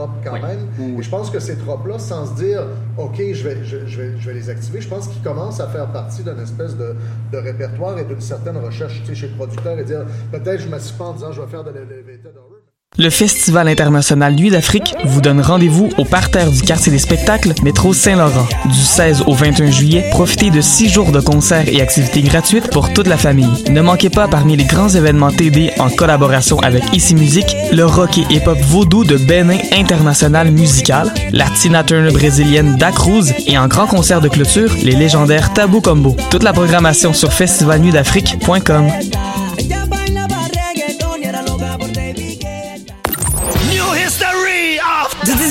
tropes quand même. Et je pense que ces tropes-là, sans se dire, OK, je vais, je, je vais, je vais les activer, je pense qu'ils commencent à faire partie d'une espèce de, de répertoire et d'une certaine recherche chez le producteur et dire, peut-être je m'assieds pas en disant, je vais faire de l'elevated horror. Le Festival international Nuit d'Afrique vous donne rendez-vous au parterre du quartier des spectacles Métro Saint-Laurent. Du 16 au 21 juillet, profitez de six jours de concerts et activités gratuites pour toute la famille. Ne manquez pas parmi les grands événements TD en collaboration avec Ici Musique, le rock et hip-hop vaudou de Benin International Musical, la Tina brésilienne Da Cruz et en grand concert de clôture, les légendaires Tabou Combo. Toute la programmation sur festivalnuitdafrique.com.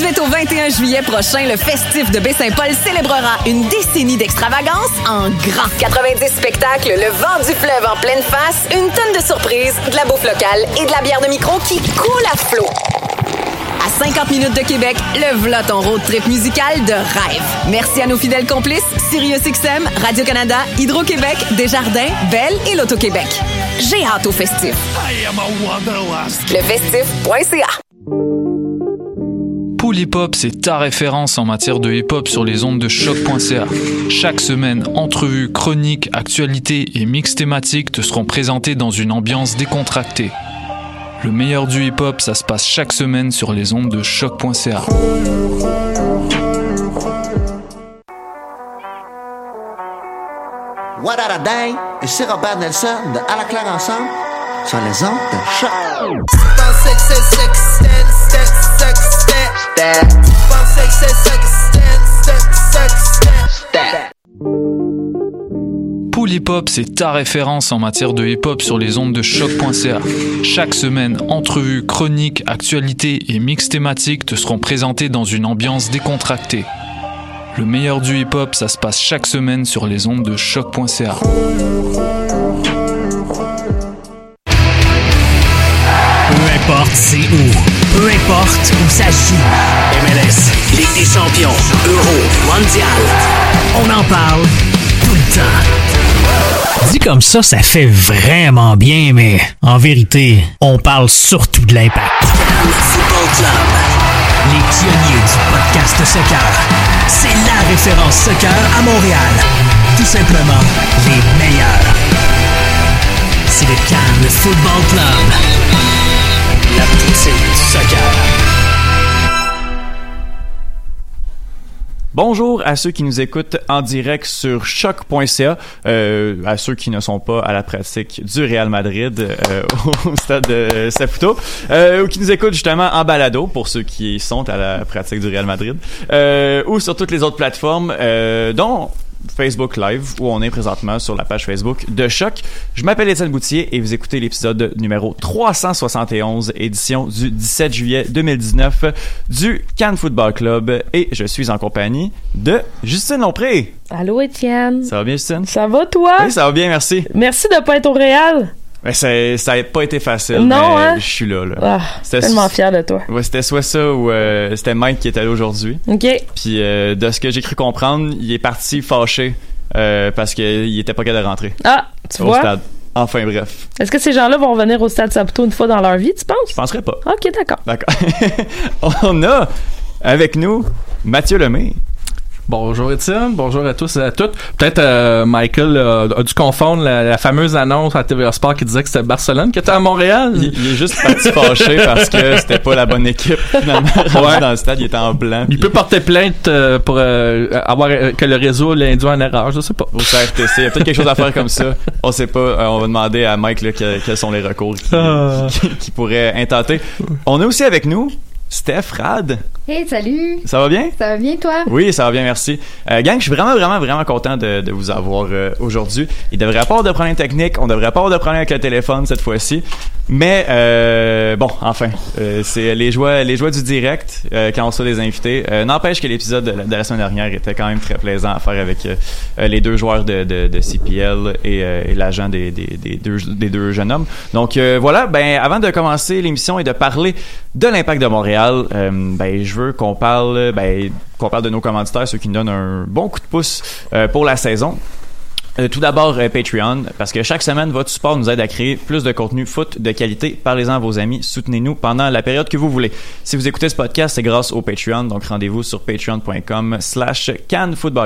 18 au 21 juillet prochain, le festif de Baie-Saint-Paul célébrera une décennie d'extravagance en grand. 90 spectacles, le vent du fleuve en pleine face, une tonne de surprises, de la bouffe locale et de la bière de micro qui coule à flot. À 50 minutes de Québec, le v'là ton road trip musical de rêve. Merci à nos fidèles complices, SiriusXM, Radio-Canada, Hydro-Québec, Desjardins, Belle et l'Auto-Québec. J'ai hâte au festif. Lefestif.ca Pool Hip Hop, c'est ta référence en matière de hip hop sur les ondes de choc.ca. Chaque semaine, entrevues, chroniques, actualités et mix thématiques te seront présentés dans une ambiance décontractée. Le meilleur du hip hop, ça se passe chaque semaine sur les ondes de choc.ca. What a day? Ici Robert Nelson de À la claire ensemble sur les ondes de choc. Pool Hip Hop, c'est ta référence en matière de hip hop sur les ondes de choc.ca. Chaque semaine, entrevues, chroniques, actualités et mix thématiques te seront présentés dans une ambiance décontractée. Le meilleur du hip hop, ça se passe chaque semaine sur les ondes de choc.ca. Peu importe c'est où, peu importe où ça joue. MLS, Ligue des champions, Euro, Mondial. On en parle tout le temps. Dit comme ça, ça fait vraiment bien, mais en vérité, on parle surtout de l'impact. Football Club. Les pionniers du podcast soccer. C'est la référence soccer à Montréal. Tout simplement les meilleurs. C'est le Cannes Football Club. La soccer. Bonjour à ceux qui nous écoutent en direct sur choc.ca, euh, à ceux qui ne sont pas à la pratique du Real Madrid euh, au stade de Saputo, euh, ou qui nous écoutent justement en balado pour ceux qui sont à la pratique du Real Madrid, euh, ou sur toutes les autres plateformes, dont Facebook Live où on est présentement sur la page Facebook de Choc. Je m'appelle Étienne Boutier et vous écoutez l'épisode numéro 371, édition du 17 juillet 2019 du Cannes Football Club et je suis en compagnie de Justine Lompré. Allô, Étienne. Ça va bien, Justine? Ça va, toi? Oui, ça va bien, merci. Merci de pas être au Réal. Mais ça, ça a pas été facile. Non, mais hein? Je suis là, là. Ah, C'était- tellement fier de toi. Ouais, c'était soit ça ou euh, c'était Mike qui était là aujourd'hui. OK. Puis euh, de ce que j'ai cru comprendre, il est parti fâché euh, parce qu'il était pas capable de rentrer Ah, tu au vois? stade. Enfin bref, Est-ce que ces gens-là vont revenir au Stade Saputo une fois dans leur vie, tu penses? je penserais pas. OK, d'accord. D'accord. On a avec nous Mathieu Lemay. Bonjour Étienne, bonjour à tous et à toutes. Peut-être euh, Michael euh, a dû confondre la, la fameuse annonce à TVA Sport qui disait que c'était Barcelone qui était à Montréal. Il, il est juste parti fâché parce que c'était pas la bonne équipe finalement. Rendu Dans le stade, il était en blanc. Il puis peut porter plainte euh, pour avoir que le réseau l'induit en erreur, je sais pas. Au CRTC, il y a peut-être quelque chose à faire comme ça. On sait pas. On va demander à Mike là, que- quels sont les recours qui, Ah. qui, qui pourraient intenter. On a aussi avec nous Steph Rad. Hey, salut! Ça va bien? Ça va bien, toi? Oui, ça va bien, merci. Euh, gang, je suis vraiment, vraiment, vraiment content de, de vous avoir euh, aujourd'hui. Il devrait pas avoir de problème technique, on devrait pas avoir de problème avec le téléphone cette fois-ci. Mais euh, bon, enfin, c'est les joies, les joies du direct quand on reçoit des invités. N'empêche que l'épisode de, la- de la semaine dernière était quand même très plaisant à faire avec les deux joueurs de, de, de CPL et, et l'agent des, des, des, deux, des deux jeunes hommes. Donc voilà, ben avant de commencer l'émission et de parler de l'impact de Montréal, ben je veux qu'on parle, ben qu'on parle de nos commanditaires, ceux qui nous donnent un bon coup de pouce euh, pour la saison. Euh, tout d'abord, euh, Patreon, parce que chaque semaine, votre support nous aide à créer plus de contenu foot de qualité. Parlez-en à vos amis, soutenez-nous pendant la période que vous voulez. Si vous écoutez ce podcast, c'est grâce au Patreon, donc rendez-vous sur patreon.com slash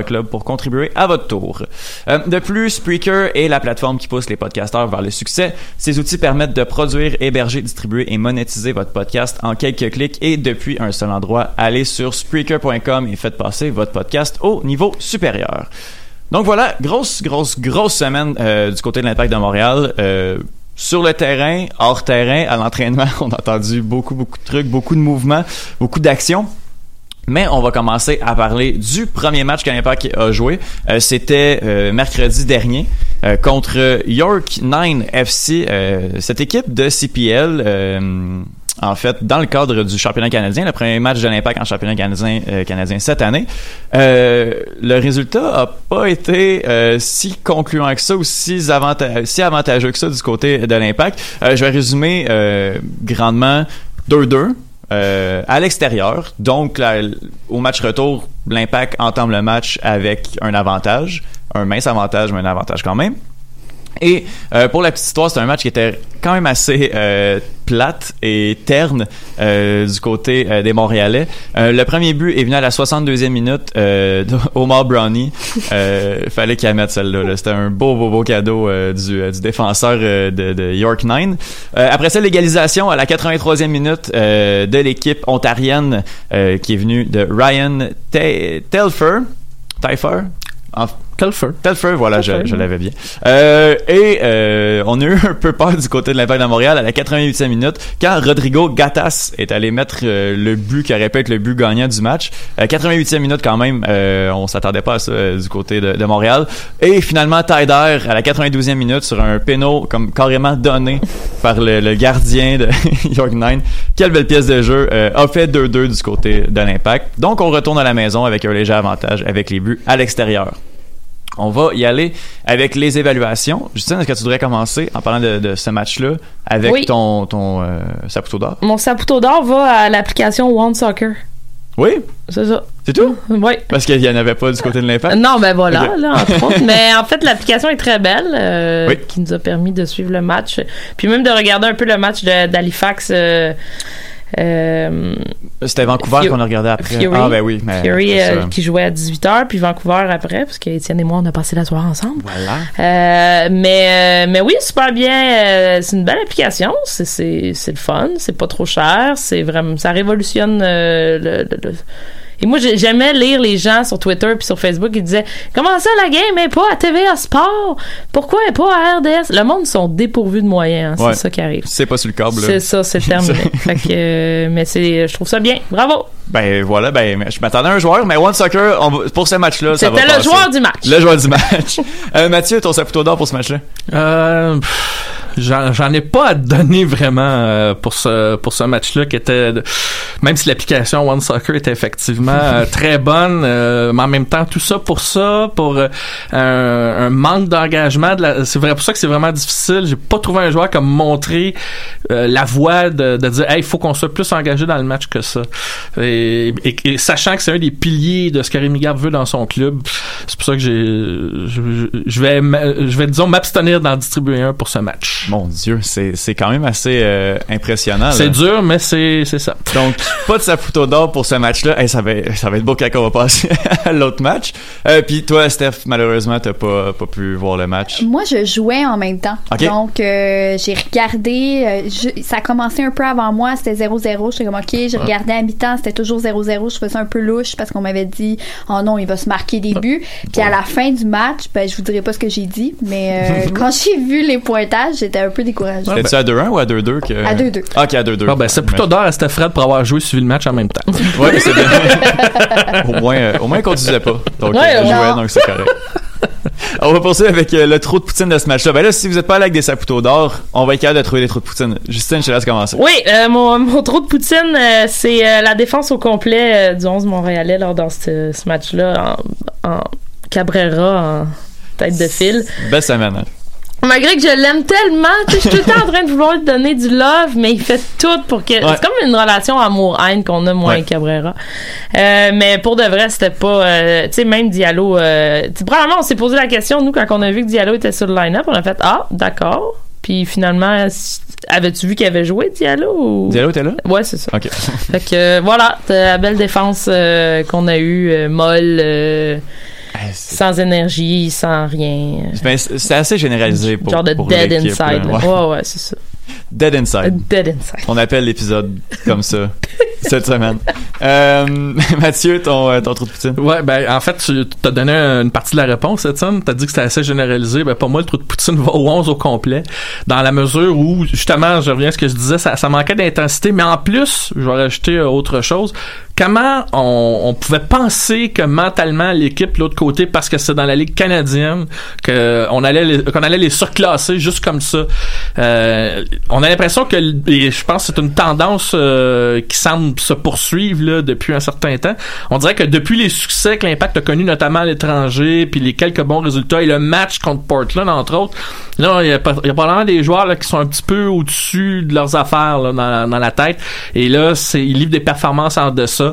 Club pour contribuer à votre tour. Euh, de plus, Spreaker est la plateforme qui pousse les podcasteurs vers le succès. Ces outils permettent de produire, héberger, distribuer et monétiser votre podcast en quelques clics et depuis un seul endroit. Allez sur Spreaker.com et faites passer votre podcast au niveau supérieur. Donc voilà, grosse, grosse, grosse semaine euh, du côté de l'Impact de Montréal. Euh, sur le terrain, hors terrain, à l'entraînement, on a entendu beaucoup, beaucoup de trucs, beaucoup de mouvements, beaucoup d'actions. Mais on va commencer à parler du premier match que l'Impact a joué. Euh, C'était mercredi dernier euh, contre York 9 FC. Euh, cette équipe de CPL, euh, en fait, dans le cadre du championnat canadien, le premier match de l'Impact en championnat canadien, cette année, le résultat a pas été si concluant que ça ou si, avanta- si avantageux que ça du côté de l'Impact. Je vais résumer grandement 2-2. Euh, à l'extérieur. Donc, au match retour, l'Impact entame le match avec un avantage, un mince avantage, mais un avantage quand même. Et euh, pour la petite histoire, c'est un match qui était quand même assez euh, plate et terne euh, du côté euh, des Montréalais. Euh, le premier but est venu à la 62e minute euh, d'Omar Brownie. Fallait qu'il mette celle-là. là. C'était un beau, beau, beau cadeau du, du défenseur de, de York 9. Euh, après ça, l'égalisation à la 83e minute de l'équipe ontarienne qui est venue de Ryan Te- Telfer. Telfer? Telfer. Telfer, voilà, je, Telfer, je l'avais bien. Euh, et euh, on a eu un peu peur du côté de l'Impact de Montréal à la 88e minute quand Rodrigo Gattas est allé mettre euh, le but qui aurait pu être le but gagnant du match. Euh, 88e minute quand même, euh, on s'attendait pas à ça euh, du côté de, de Montréal. Et finalement, Tyder à la 92e minute sur un péno comme carrément donné par le, le gardien de York 9. Quelle belle pièce de jeu. euh, a fait 2-2 du côté de l'Impact. Donc on retourne à la maison avec un léger avantage avec les buts à l'extérieur. On va y aller avec les évaluations. Justine, est-ce que tu voudrais commencer en parlant de, de ce match-là avec Oui. ton, ton euh, saputo d'or? Mon saputo d'or va à l'application One Soccer. Oui, C'est ça. c'est tout? Oui. Parce qu'il n'y en avait pas du côté de l'impact? Non, ben voilà, là, entre autres. Mais en fait, l'application est très belle, euh, Oui. qui nous a permis de suivre le match. Puis même de regarder un peu le match d'Halifax. Euh, C'était Vancouver qu'on a regardé après. Fury, ah, ben oui. Mais Fury c'est euh, qui jouait à 18h, puis Vancouver après, parce qu'Étienne et moi, on a passé la soirée ensemble. Voilà. Euh, mais, euh, mais oui, super bien. euh, c'est une belle application. C'est, le fun. C'est pas trop cher. C'est vraiment, ça révolutionne euh, le, le- le- Et moi, j'ai- j'aimais lire les gens sur Twitter puis sur Facebook qui disaient Comment ça, la game est pas à TVA Sport? Pourquoi elle est pas à RDS Le monde sont dépourvus de moyens. hein, Ouais. C'est ça qui arrive. C'est pas sur le câble. C'est ça, c'est terminé. fait que, euh, mais c'est, je trouve ça bien. Bravo. Ben voilà, ben je m'attendais à un joueur, mais One Soccer, on va- pour ce match-là, ça va C'était le passer. joueur du match. Le joueur du match. Euh, Mathieu, ton saputo d'or pour ce match-là? Euh, pff, J'en j'en ai pas à te donner vraiment euh, pour ce pour ce match-là qui était de- même si l'application One Soccer était effectivement euh, très bonne, euh, mais en même temps tout ça pour ça pour euh, un, un manque d'engagement. de la- C'est vrai pour ça que c'est vraiment difficile. J'ai pas trouvé un joueur montré euh, la voie de, de dire hey il faut qu'on soit plus engagé dans le match que ça. Et, et- et sachant que c'est un des piliers de ce que Rémi Garde veut dans son club, c'est pour ça que j'ai je, je- vais je vais disons m'abstenir d'en distribuer un pour ce match. Mon Dieu, c'est c'est quand même assez euh, impressionnant. C'est là. dur, mais c'est c'est ça. Donc, pas de saputo d'or pour ce match-là. Hey, ça, va, ça va être beau quand on va passer à l'autre match. Euh, Puis toi, Steph, malheureusement, t'as pas, pas pu voir le match. Moi, je jouais en même temps. Donc, euh, j'ai regardé. euh, je- ça a commencé un peu avant moi. C'était 0-0. J'étais comme, OK, je regardais à mi-temps. C'était toujours 0-0. Je faisais ça un peu louche parce qu'on m'avait dit, oh non, il va se marquer des buts. Puis à la fin du match, ben, je vous dirai pas ce que j'ai dit, mais euh, quand j'ai vu les pointages, j'étais un peu découragée. C'était-tu à 2-1 ou à 2-2? Que... À 2-2. Ok, à 2-2. Ah ben c'est plutôt d'or à Steph Fred pour avoir joué suivi le match en même temps. Ouais, mais c'est bien. au moins, euh, au moins qu'on disait pas. Donc, Ouais, euh, jouais, donc c'est correct. On va poursuivre avec euh, le trou de poutine de ce match-là. Ben là, si vous êtes pas allé avec des saputos d'or, on va être capable de trouver des trous de poutine. Justine, je te laisse commencer. Oui, euh, mon, mon trou de poutine, euh, c'est la défense au complet du 11 Montréalais lors dans ce, ce match-là en, en Cabrera en tête de fil. Belle semaine. hein. Malgré que je l'aime tellement, je suis tout le temps en train de vouloir lui donner du love, mais il fait tout pour que. C'est comme une relation amour-haine qu'on a, moi Ouais. et Cabrera. Euh, mais pour de vrai, c'était pas. euh, tu sais, même Diallo. Euh, probablement, on s'est posé la question, nous, quand on a vu que Diallo était sur le line-up, on a fait Ah, d'accord. Puis finalement, avais-tu vu qu'il avait joué Diallo ou... Diallo était là? Ouais, c'est ça. Ok. Fait que euh, voilà, la belle défense qu'on a eue, euh, molle, euh, sans énergie, sans rien. Ben, c'est assez généralisé pour Genre de pour dead inside. Ouais, ouais, c'est ça. Dead inside. Dead inside. On appelle l'épisode comme ça cette semaine. Euh, Mathieu, ton, euh, ton trou de poutine. Ouais, ben en fait, tu t'as donné une partie de la réponse, Étienne. T'as dit que c'était assez généralisé. Ben pour moi, le trou de poutine va au 11 au complet, dans la mesure où justement, je reviens à ce que je disais, ça, ça manquait d'intensité, mais en plus, je vais rajouter euh, autre chose. Comment on, on pouvait penser que mentalement l'équipe l'autre côté, parce que c'est dans la ligue canadienne, que on allait qu'on allait les surclasser juste comme ça. Euh, on a l'impression que, et je pense que c'est une tendance euh, qui semble se poursuivre là, depuis un certain temps. On dirait que depuis les succès que l'Impact a connus, notamment à l'étranger, puis les quelques bons résultats et le match contre Portland, entre autres, là, il y a, y a probablement des joueurs là, qui sont un petit peu au-dessus de leurs affaires là, dans, la- dans la tête. Et là, c'est, ils livrent des performances en deçà.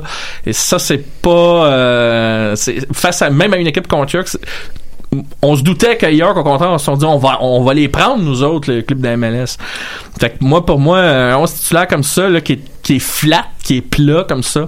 Et ça, c'est pas... euh, face à même à une équipe contre York, on se doutait York, au contraire, on se dit on va on va les prendre nous autres le club de MLS. Fait que moi pour moi un 11 titulaire comme ça là, qui est qui est flat, qui est plat comme ça.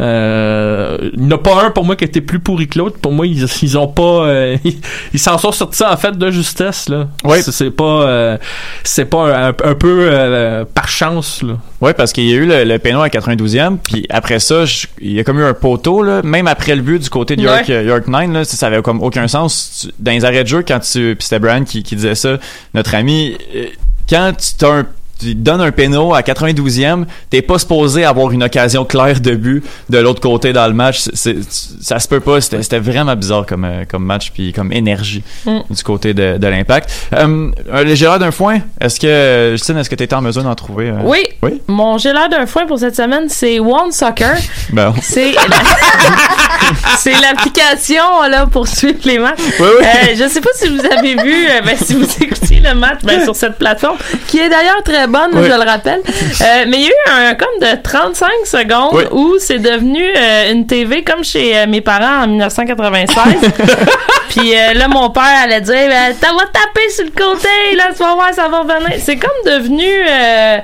Euh, il n'y en a pas un pour moi qui était plus pourri que l'autre. Pour moi, ils, ils ont pas euh, ils s'en sont sortis en fait de justesse là. Ouais. C'est pas euh, c'est pas un, un peu euh, par chance là. Ouais, parce qu'il y a eu le, le péno à 92e, puis après ça, je- il y a comme eu un poteau, là, même après le but du côté de York, Ouais. York 9, là, ça avait comme aucun sens. Dans les arrêts de jeu, quand tu... Puis c'était Brian qui, qui disait ça, notre ami, euh, quand tu t'as un tu donnes un péno à 92e, t'es pas supposé avoir une occasion claire de but de l'autre côté dans le match. C'est- ça se peut pas. C'était c'était vraiment bizarre comme, euh, comme match puis comme énergie Mm. du côté de, de l'impact. Euh, un d'un foin, est-ce que, Justine, est-ce que t'étais en mesure d'en trouver? euh? Oui. Oui? Mon gélard d'un foin pour cette semaine, c'est One Soccer. Bon. C'est la- c'est l'application là pour suivre les matchs. Oui, oui. Euh, je sais pas si vous avez vu, euh, ben, si vous écoutiez le match ben, sur cette plateforme, qui est d'ailleurs très bonne, Oui. je le rappelle. Euh, mais il y a eu un comme de 35 secondes Oui. où c'est devenu euh, une TV comme chez euh, mes parents en 1996. Puis euh, là, mon père allait dire ben, T'as va taper sur le côté, là, tu vas voir, ça va revenir. C'est comme devenu. euh,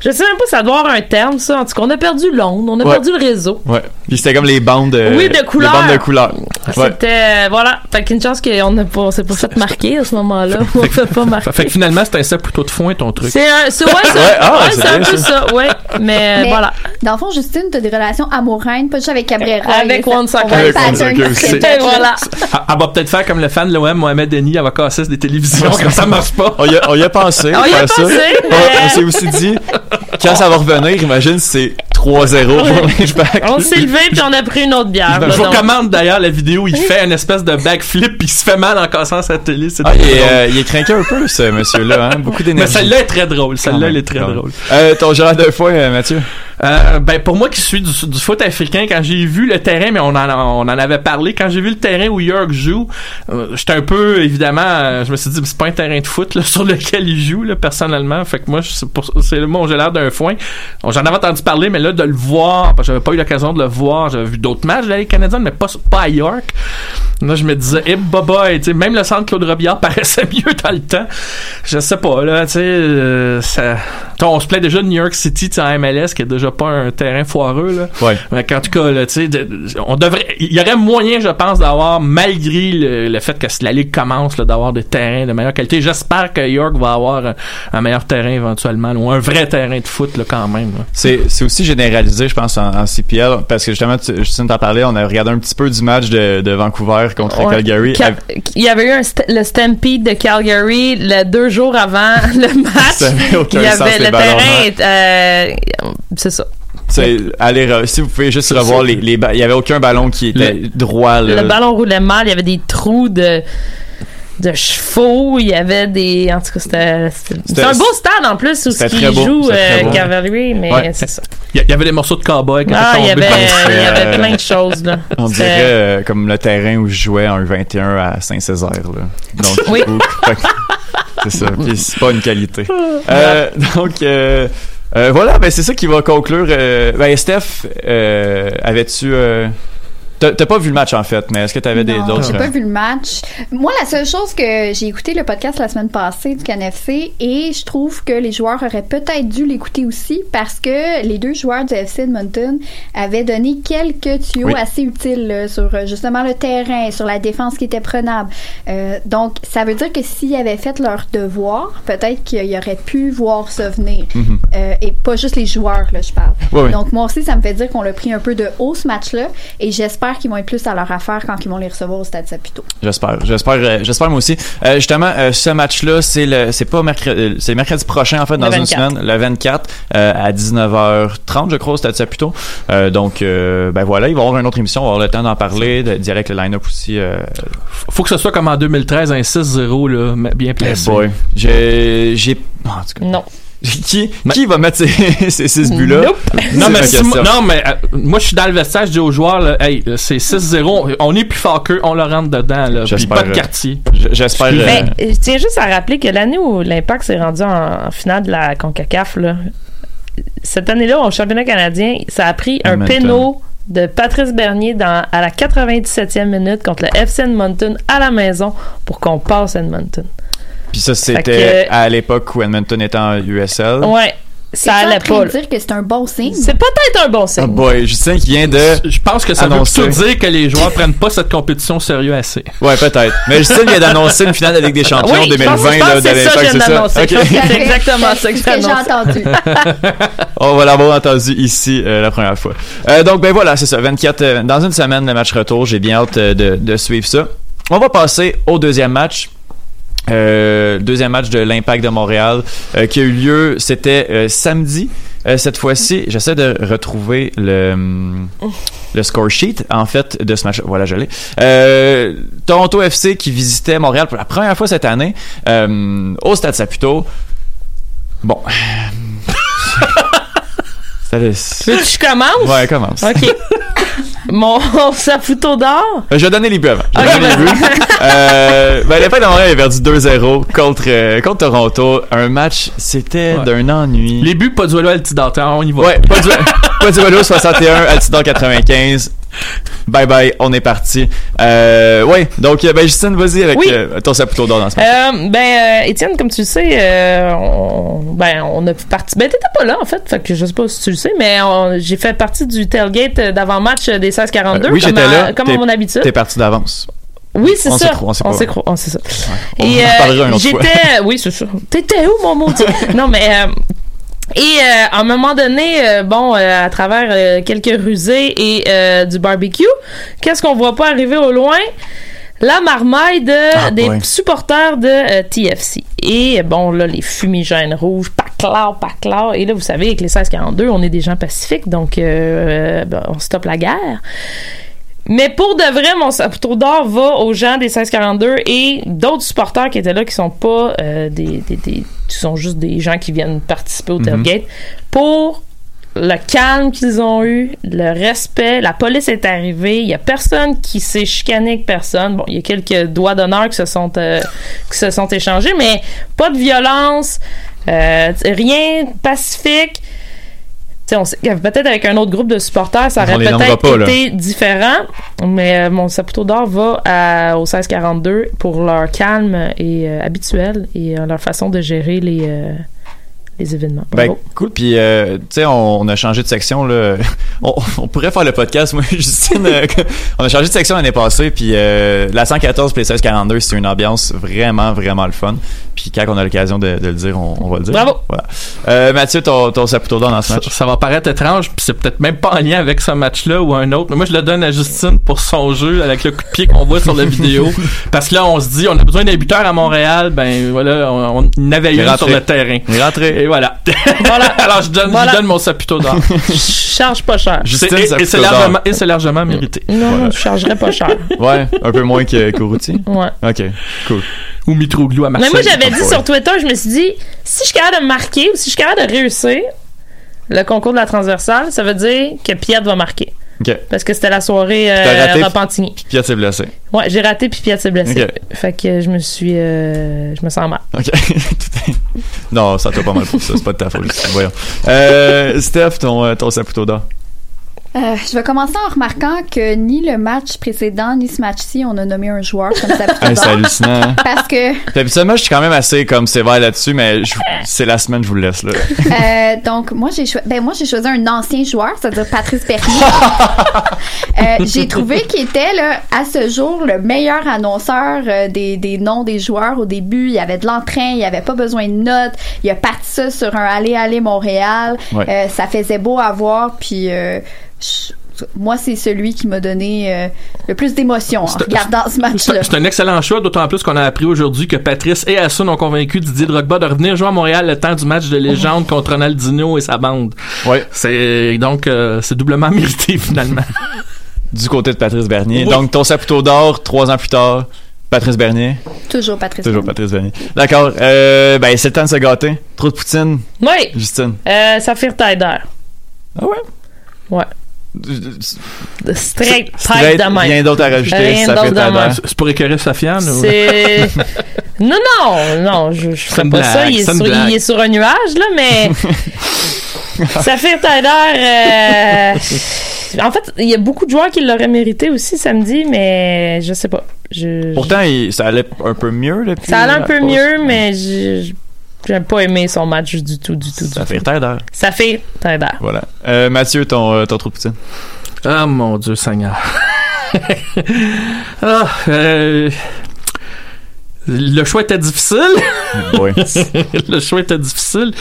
je sais même pas, ça doit avoir un terme, ça. En tout cas, on a perdu l'onde, on a Ouais. perdu le réseau. Ouais. Puis c'était comme les bandes de, Oui, de couleurs. Les bandes de couleurs. Ouais. C'était. euh, voilà. Fait qu'une chance qu'on n'a pas. C'est pas fait marquer à ce moment-là. On fait pas marquer. Fait que finalement, c'était un set plutôt de foin ton truc. C'est un. C'est ouais, c'est Ouais, ah, ouais, un bien peu ça. ça. Ouais. Mais, Mais voilà. Dans le fond, Justine, t'as des relations amoureuses, pas juste avec Cabrera. Avec le Avec aussi. voilà. Elle, va peut-être faire comme le fan de l'OM, Mohamed Denis, elle va casser des télévisions quand ça marche pas. On y a, on y a pensé. On y a faire ça. pensé, On- s'est aussi dit, quand ça va revenir, imagine si c'est 3-0 pour Lynchback. On s'est levé puis on a pris une autre bière. là, Je vous recommande d'ailleurs la vidéo où il fait une espèce de backflip puis il se fait mal en cassant sa télé. Ah, il, euh, il est craqué un peu, ce monsieur-là. Hein? Beaucoup Mais d'énergie. celle-là est très drôle. Celle-là, elle est très drôle. Euh, ton gérard de fois, euh, Mathieu? Euh, ben pour moi qui suis du, foot africain, quand j'ai vu le terrain, mais on en, on en avait parlé, quand j'ai vu le terrain où York joue, euh, j'étais un peu évidemment, euh, je me suis dit c'est pas un terrain de foot là, sur lequel il joue là, personnellement. Fait que moi c'est le j'ai l'air d'un foin. J'en avais entendu parler, mais là de le voir, j'avais pas eu l'occasion de le voir, j'avais vu d'autres matchs de la mais pas pas à York. Là je me disais, eh boboy, tu sais, même le centre Claude Robillard paraissait mieux dans le temps. Je sais pas là, tu sais, ça, on se plaît déjà de New York City, tu sais, en MLS, qui est déjà pas un terrain foireux, là. Ouais. Mais en tout cas, là, tu sais, de- on devrait, il y aurait moyen, je pense, d'avoir, malgré le, le fait que la ligue commence, là, d'avoir des terrains de meilleure qualité. J'espère que York va avoir un, un meilleur terrain éventuellement, ou un vrai terrain de foot, là, quand même. là. C'est, c'est aussi généralisé, je pense, en, en CPL, parce que justement, tu, Justine t'en parlait, on a regardé un petit peu du match de, de Vancouver contre Ouais. Calgary. Ca- Il y avait eu un st- le Stampede de Calgary le deux jours avant le match. Ça avait aucun il y sens, avait le ballons, terrain, est, euh, c'est ça. Allez, si vous pouvez juste revoir les, les il y avait aucun ballon qui était droit, là. Le ballon roulait mal, il y avait des trous de de chevaux, il y avait des en tout cas c'était c'est un beau stade en plus où c'était qui joue euh. Calgary mais Ouais. c'est ça. Il y, avait des morceaux de cowboy qui Ah, il y avait il y avait plein de choses là. On dirait euh, comme le terrain où je jouais en 21 à Saint-Césaire, là. Donc, Oui. coup, c'est ça. Puis c'est pas une qualité. Euh, donc, euh, euh, voilà, ben c'est ça qui va conclure. ben, Steph, avais-tu... euh, T'as pas vu le match en fait, mais est-ce que t'avais des d'autres... J'ai pas vu le match. Moi, la seule chose que j'ai écouté le podcast la semaine passée du CanFC et je trouve que les joueurs auraient peut-être dû l'écouter aussi parce que les deux joueurs du FC Edmonton avaient donné quelques tuyaux Oui. assez utiles là, sur euh, justement le terrain, sur la défense qui était prenable. Euh, donc, ça veut dire que s'ils avaient fait leur devoir, peut-être qu'ils auraient pu voir ça venir. Mhm. Euh, et pas juste les joueurs, là, je parle. Oui, oui. Donc, moi aussi, ça me fait dire qu'on l'a pris un peu de haut ce match-là et j'espère qu'ils vont être plus à leur affaire quand ils vont les recevoir au Stade Saputo. J'espère, j'espère, euh, j'espère moi aussi. Euh, justement, euh, ce match-là, c'est le, c'est pas mercredi, c'est mercredi prochain en fait dans une 24. semaine, le 24 euh, à 19h30, je crois, au Stade Saputo. Euh, donc, euh, ben voilà, il va y avoir une autre émission, on va avoir le temps d'en parler, de d'y aller avec le line-up aussi. Euh, Faut que ce soit comme en 2013, un 6-0, là, bien placé. boy, j'ai, j'ai, en tout cas, Non. qui, qui va mettre ces, ces six buts-là? Non, mais, si non, euh, moi, je suis dans le vestiaire, je dis aux joueurs, là, hey, c'est 6-0, on est plus fort qu'eux, on le rentre dedans, là. Puis J'espère, pas de euh, quartier. j- J'espère. euh, Ben, je tiens juste à rappeler que l'année où l'Impact s'est rendu en, en finale de la CONCACAF, là, cette année-là, au championnat canadien, ça a pris un péno de Patrice Bernier dans, à la 97e minute contre le FC Edmonton à la maison pour qu'on passe Edmonton. Puis ça, c'était que- à l'époque où Edmonton était en USL. Ouais, ça allait pas. dire que c'est un bon signe? C'est peut-être un bon Oh signe. boy, Justin qui vient de. Je pense que ça annoncer. veut plutôt dire que les joueurs prennent pas cette compétition au sérieux assez. Ouais, peut-être. Mais Justin vient d'annoncer une finale de Ligue des Champions Oui, je 2020 pense- je pense là, que c'est de ça que l'Impact, je viens c'est que c'est exactement ça que C'est j'ai ce que j'ai annoncé. entendu. On va l'avoir entendu ici euh, la première fois. Euh, donc, ben voilà, c'est ça. 24. euh, dans une semaine, le match retour. J'ai bien hâte euh, de, de suivre ça. On va passer au deuxième match. Euh, deuxième match de l'Impact de Montréal euh, qui a eu lieu, c'était euh, samedi. Euh, cette fois-ci, j'essaie de retrouver le, le score sheet, en fait, de ce match. Voilà, je l'ai. Euh, Toronto FC qui visitait Montréal pour la première fois cette année euh, au Stade Saputo. Bon. Veux-tu que je commence? Ouais, commence. OK. Mon saputo d'or. Euh, Je vais donner les buts avant. Je vais Ok, donner les buts. Euh, ben, l'Impact de Montréal a perdu 2-0 contre, euh, contre Toronto. Un match, c'était Ouais. d'un ennui. Les buts, pas du vélo Altidateur, on y va. Ouais, pas du, pas du vélo 61, Altidor 95. Bye bye, on est parti. Euh, ouais, donc, euh, ben, Justine, vas-y avec Oui. euh, ton saputo d'or dans ce. Euh, ben, euh, Étienne, comme tu le sais, euh, on, ben, on a parti. Ben, t'étais pas là, en fait. Fait que je sais pas si tu le sais, mais j'ai fait partie du tailgate d'avant-match des 1642. Euh, oui, comme j'étais à- là. Comme à mon habitude. T'es parti d'avance. Oui, c'est On ça. s'est on s'est s'est cro- on sait ça. On Et j'étais, oui, c'est ça. T'étais où, mon maudit? non, mais, et euh, à un moment donné, euh, bon, euh, à travers quelques rusées et du barbecue, qu'est-ce qu'on voit pas arriver au loin? La marmaille de, Ah, des supporters de TFC. Et bon, là, les fumigènes rouges, pas clair, pas clair. Et là, vous savez, avec les 1642, on est des gens pacifiques, donc ben, on stoppe la guerre. Mais pour de vrai, mon saputo d'or va aux gens des 1642 et d'autres supporters qui étaient là qui sont pas euh, des, des, des- qui sont juste des gens qui viennent participer au Mhm. tailgate pour le calme qu'ils ont eu, le respect, la police est arrivée, il y a personne qui s'est chicané avec personne. Bon, il y a quelques doigts d'honneur qui se sont euh, qui se sont échangés, mais pas de violence, euh, rien pacifique. Tu sais, on sait que peut-être avec un autre groupe de supporters, ça aurait peut-être là. été différent. Mais euh, mon saputo d'or va à- au 1642 pour leur calme et euh, habituel et euh, leur façon de gérer les, euh, les événements. Ben, cool. Puis, euh, tu sais, on, on a changé de section, là. On, on pourrait faire le podcast, moi, et Justine. euh, on a changé de section l'année passée, puis euh, la 114 puis les 1642, c'est une ambiance vraiment, vraiment le fun. Puis quand on a l'occasion de, de le dire, on, on va le dire. Bravo. Voilà. Euh, Mathieu, ton, ton saputo d'or dans ce match? ça va paraître étrange, puis c'est peut-être même pas en lien avec ce match-là ou un autre. Mais moi, je le donne à Justine pour son jeu avec le coup de pied qu'on voit sur la vidéo. Parce que là, on se dit, on a besoin d'un buteur à Montréal. Ben voilà, on, avait eu sur le terrain. Il est rentré. Et voilà. Voilà. Alors, je donne, Voilà. je donne mon saputo d'or. Je charge pas cher. Et- c'est largement, mérité. Non, je chargerais pas cher. Ouais, un peu moins que Kourouti. Ouais. Ok, cool. Ou Mitroglou à Mais Marseille. moi, j'avais dit sur Twitter, je me suis dit, si je suis capable de marquer ou si je suis capable de réussir le concours de la transversale, ça veut dire que Piet va marquer. Parce que c'était la soirée euh, raté, Repentigny. Puis Piat s'est blessé. Ouais, j'ai raté puis Piat s'est blessé. Fait que je me suis, euh, je me sens mal. OK. Non, ça te va pas mal pour ça. C'est pas de ta faute. Voyons. Euh, Steph, ton, euh, ton saputo d'or. Euh, je vais commencer en remarquant que ni le match précédent ni ce match-ci, on a nommé un joueur comme ça. Hey, c'est hallucinant. hein? Parce que habituellement, je suis quand même assez comme sévère là-dessus, mais je- c'est la semaine, je vous le laisse. Là. Euh, donc moi j'ai choisi ben moi j'ai choisi un ancien joueur, c'est-à-dire Patrice Bernier. Euh, j'ai trouvé qu'il était là à ce jour le meilleur annonceur euh, des, des noms des joueurs au début, il y avait de l'entrain, il y avait pas besoin de notes, il a parti ça sur un aller aller Montréal, Ouais. Euh, ça faisait beau à voir puis euh, moi c'est celui qui m'a donné euh, le plus d'émotion en regardant ce match-là. C'est un excellent choix, d'autant plus qu'on a appris aujourd'hui que Patrice et Hassan ont convaincu Didier Drogba de revenir jouer à Montréal le temps du match de légende contre Ronaldinho et sa bande. Ouais. C'est donc euh, c'est doublement mérité finalement. Du côté de Patrice Bernier. Oui. Donc, ton saputo d'or, trois ans plus tard, Patrice Bernier. Toujours Patrice. Toujours Bernier. Patrice Bernier. D'accord. Euh, ben, c'est le temps de se gâter. Trop de poutine. Oui. Justine. Euh, Saphir Tider. Ah ouais? Ouais. Straight pipe de même. rien d'autre à rajouter. C'est pour écœurer Sofiane ou... C'est. non, non, non, je, je ferais une pas blague, ça. Il est, sur, blague. il est sur un nuage, là, mais. Saphir Tyler, euh, en fait, il y a beaucoup de joueurs qui l'auraient mérité aussi samedi, mais je sais pas. Je, Pourtant, il- ça allait un peu mieux depuis. ça allait un peu pause. mieux, mais je- j'ai pas aimé son match du tout, du tout, du Ça tout. fait Tider. Saphir Tyler. Voilà. Euh, Mathieu, ton, euh, ton trou de poutine. Ah mon Dieu Seigneur. ah, euh, le choix était difficile. Oui. le choix était difficile.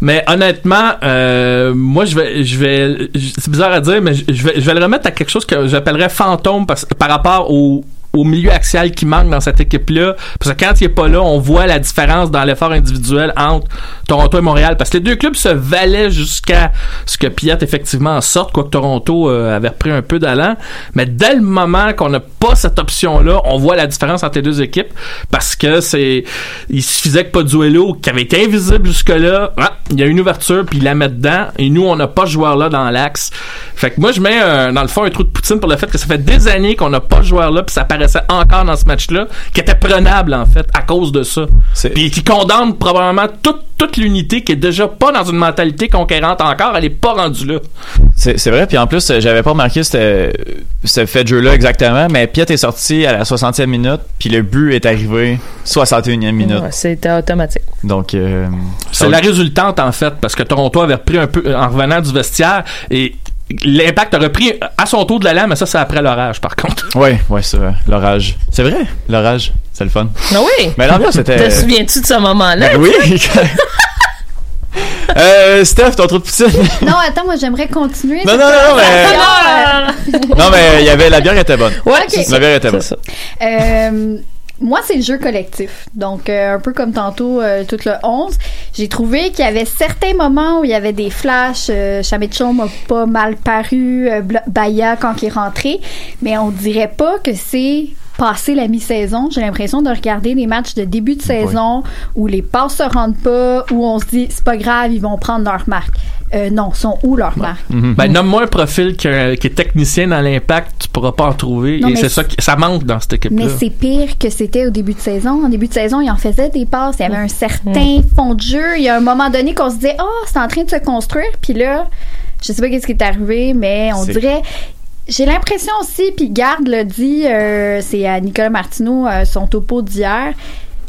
Mais honnêtement, euh, moi je vais je vais c'est bizarre à dire mais je je vais je vais le remettre à quelque chose que j'appellerais fantôme parce- par rapport au au milieu axial qui manque dans cette équipe-là. Parce que quand il est pas là, on voit la différence dans l'effort individuel entre Toronto et Montréal. Parce que les deux clubs se valaient jusqu'à ce que Piat effectivement en sorte, quoique Toronto euh, avait repris un peu d'allant. Mais dès le moment qu'on n'a pas cette option-là, on voit la différence entre les deux équipes. Parce que c'est, il suffisait que Pozuelo, qui avait été invisible jusque-là, ah, il y a une ouverture puis il la met dedans. Et nous, on n'a pas ce joueur-là dans l'axe. Fait que moi, je mets euh, dans le fond un trou de poutine pour le fait que ça fait des années qu'on n'a pas ce joueur-là puis ça apparaissait encore dans ce match-là, qui était prenable en fait à cause de ça. Puis qui condamne probablement toute, toute l'unité qui est déjà pas dans une mentalité conquérante encore, elle est pas rendue là. C'est c'est vrai, puis en plus, j'avais pas remarqué ce, ce fait de jeu-là exactement, mais Piet est sorti à la 60e minute, puis le but est arrivé 61e minute. Ouais, C'était automatique. Donc, euh, C'est la résultante, en fait, parce que Toronto avait repris un peu en revenant du vestiaire et l'impact a repris à son tour de la lame, mais ça, c'est après l'orage, par contre. Ouais, ouais, c'est vrai. L'orage. C'est vrai, l'orage. C'est le fun. Ah oui! Mais l'ambiance était. Te souviens-tu de ce moment-là? Ben oui! euh, Steph, ton trou de poutine? Non, attends, moi j'aimerais continuer. Non, non, non, mais- non, mais il y avait la bière était bonne. Ouais, ok. La bière était bonne. Euh, moi, c'est le jeu collectif. Donc, euh, un peu comme tantôt, euh, tout le 11, j'ai trouvé qu'il y avait certains moments où il y avait des flashs. Euh, Chamichon m'a pas mal paru, euh, Baya quand il est rentré, mais on dirait pas que c'est passé la mi-saison. J'ai l'impression de regarder des matchs de début de saison où les passes se rendent pas, où on se dit c'est pas grave, ils vont prendre leur marque. Euh, non, sont où leurs marques? Ben, nomme-moi un profil qui, qui est technicien dans l'impact, tu pourras pas en trouver. Non, et c'est ça qui, ça manque dans cette équipe-là. Mais c'est pire que c'était au début de saison. En début de saison, il en faisait des passes. Il y avait un certain fond de jeu. Il y a un moment donné qu'on se disait, oh, c'est en train de se construire. Puis là, je sais pas qu'est-ce qui est arrivé, mais on dirait. J'ai l'impression aussi, puis Garde l'a dit, euh, c'est à Nicolas Martineau, euh, son topo d'hier.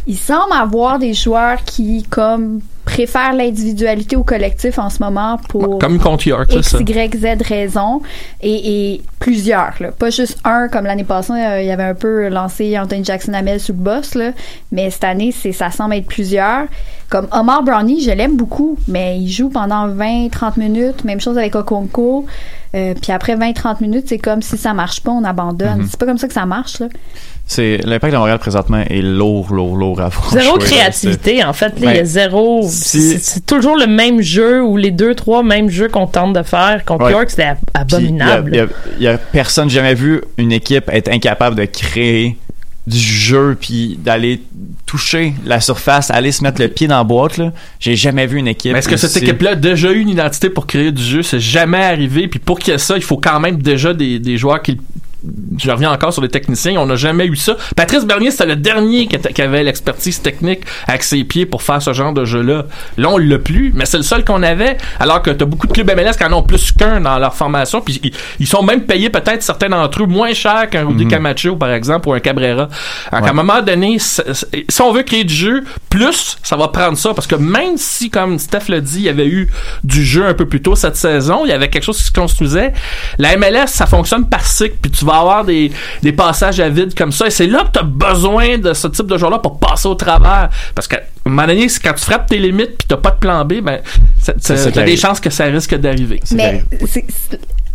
Il semble avoir des joueurs qui, comme, préfèrent l'individualité au collectif en ce moment pour Comme contre York, là, X. Y, Z raisons et, et plusieurs, là. pas juste un comme l'année passée, euh, il y avait un peu lancé Anthony Jackson Hamel sous le boss, là. mais cette année, c'est ça semble être plusieurs. Comme Omar Brownie, je l'aime beaucoup, mais il joue pendant 20-30 minutes, même chose avec Okonko. Euh, puis après 20-30 minutes, c'est comme si ça marche pas, on abandonne. Mhm. C'est pas comme ça que ça marche. Là. C'est l'impact de Montréal présentement est lourd, lourd, lourd à voir. Zéro jouer, là. créativité, en fait. Là, il y a zéro. Si- C'est toujours le même jeu ou les deux, trois mêmes jeux qu'on tente de faire. Contre Ouais. York, c'était abominable. Il y y a- il y a personne, j'ai jamais vu une équipe être incapable de créer du jeu puis d'aller toucher la surface, aller se mettre le pied dans la boîte, j'ai jamais vu une équipe. Mais est-ce que cette équipe-là a déjà eu une identité pour créer du jeu? C'est jamais arrivé. Puis pour qu'il y ait ça, il faut quand même déjà des, des joueurs qui je reviens encore sur les techniciens, on n'a jamais eu ça. Patrice Bernier, c'était le dernier qui, avait l'expertise technique avec ses pieds pour faire ce genre de jeu-là. Là, on l'a plus, mais c'est le seul qu'on avait, alors que t'as beaucoup de clubs MLS qui en ont plus qu'un dans leur formation, puis ils, ils sont même payés peut-être certains d'entre eux moins cher qu'un Rudy Camacho, par exemple, ou un Cabrera. Alors, qu'à un moment donné, si on veut créer du jeu, plus, ça va prendre ça, parce que même si, comme Steph l'a dit, il y avait eu du jeu un peu plus tôt cette saison, il y avait quelque chose qui se construisait, la MLS, ça fonctionne par cycle, puis tu vas avoir des, passages à vide comme ça, et c'est là que tu as besoin de ce type de joueur-là pour passer au travers. Parce qu'à un moment donné, quand tu frappes tes limites, puis t'as pas de plan B, ben, t'as des chances que ça risque d'arriver. Mais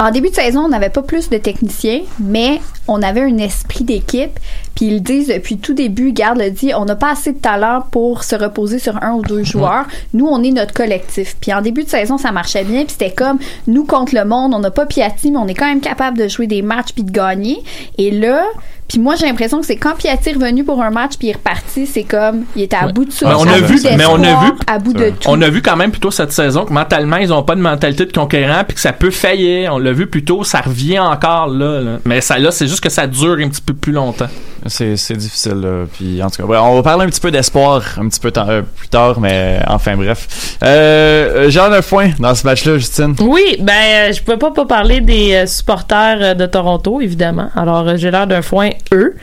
en début de saison, on n'avait pas plus de techniciens, mais on avait un esprit d'équipe. Puis ils le disent depuis tout début, Garde le dit, on n'a pas assez de talent pour se reposer sur un ou deux joueurs. Nous, on est notre collectif. Puis en début de saison, ça marchait bien. Puis c'était comme nous contre le monde. On n'a pas Piatti, mais on est quand même capable de jouer des matchs puis de gagner. Et là, puis moi, j'ai l'impression que c'est quand Piatti est revenu pour un match puis il est reparti, c'est comme il était à bout de souffle, Mais on a vu, mais on a vu, à bout de tout. on a vu quand même plutôt cette saison que mentalement ils ont pas de mentalité de conquérant puis que ça peut faillir. On l'a vu plutôt, ça revient encore là. là. Mais ça là, c'est juste que ça dure un petit peu plus longtemps. C'est, c'est difficile, là. Puis, en tout cas, ouais, on va parler un petit peu d'espoir un petit peu euh, plus tard, mais enfin, bref. Euh, Jean un point dans ce match-là, Justine? Oui, ben euh, je pouvais pas pas parler des euh, supporters euh, de Toronto évidemment. Alors euh, j'ai l'air d'un foin eux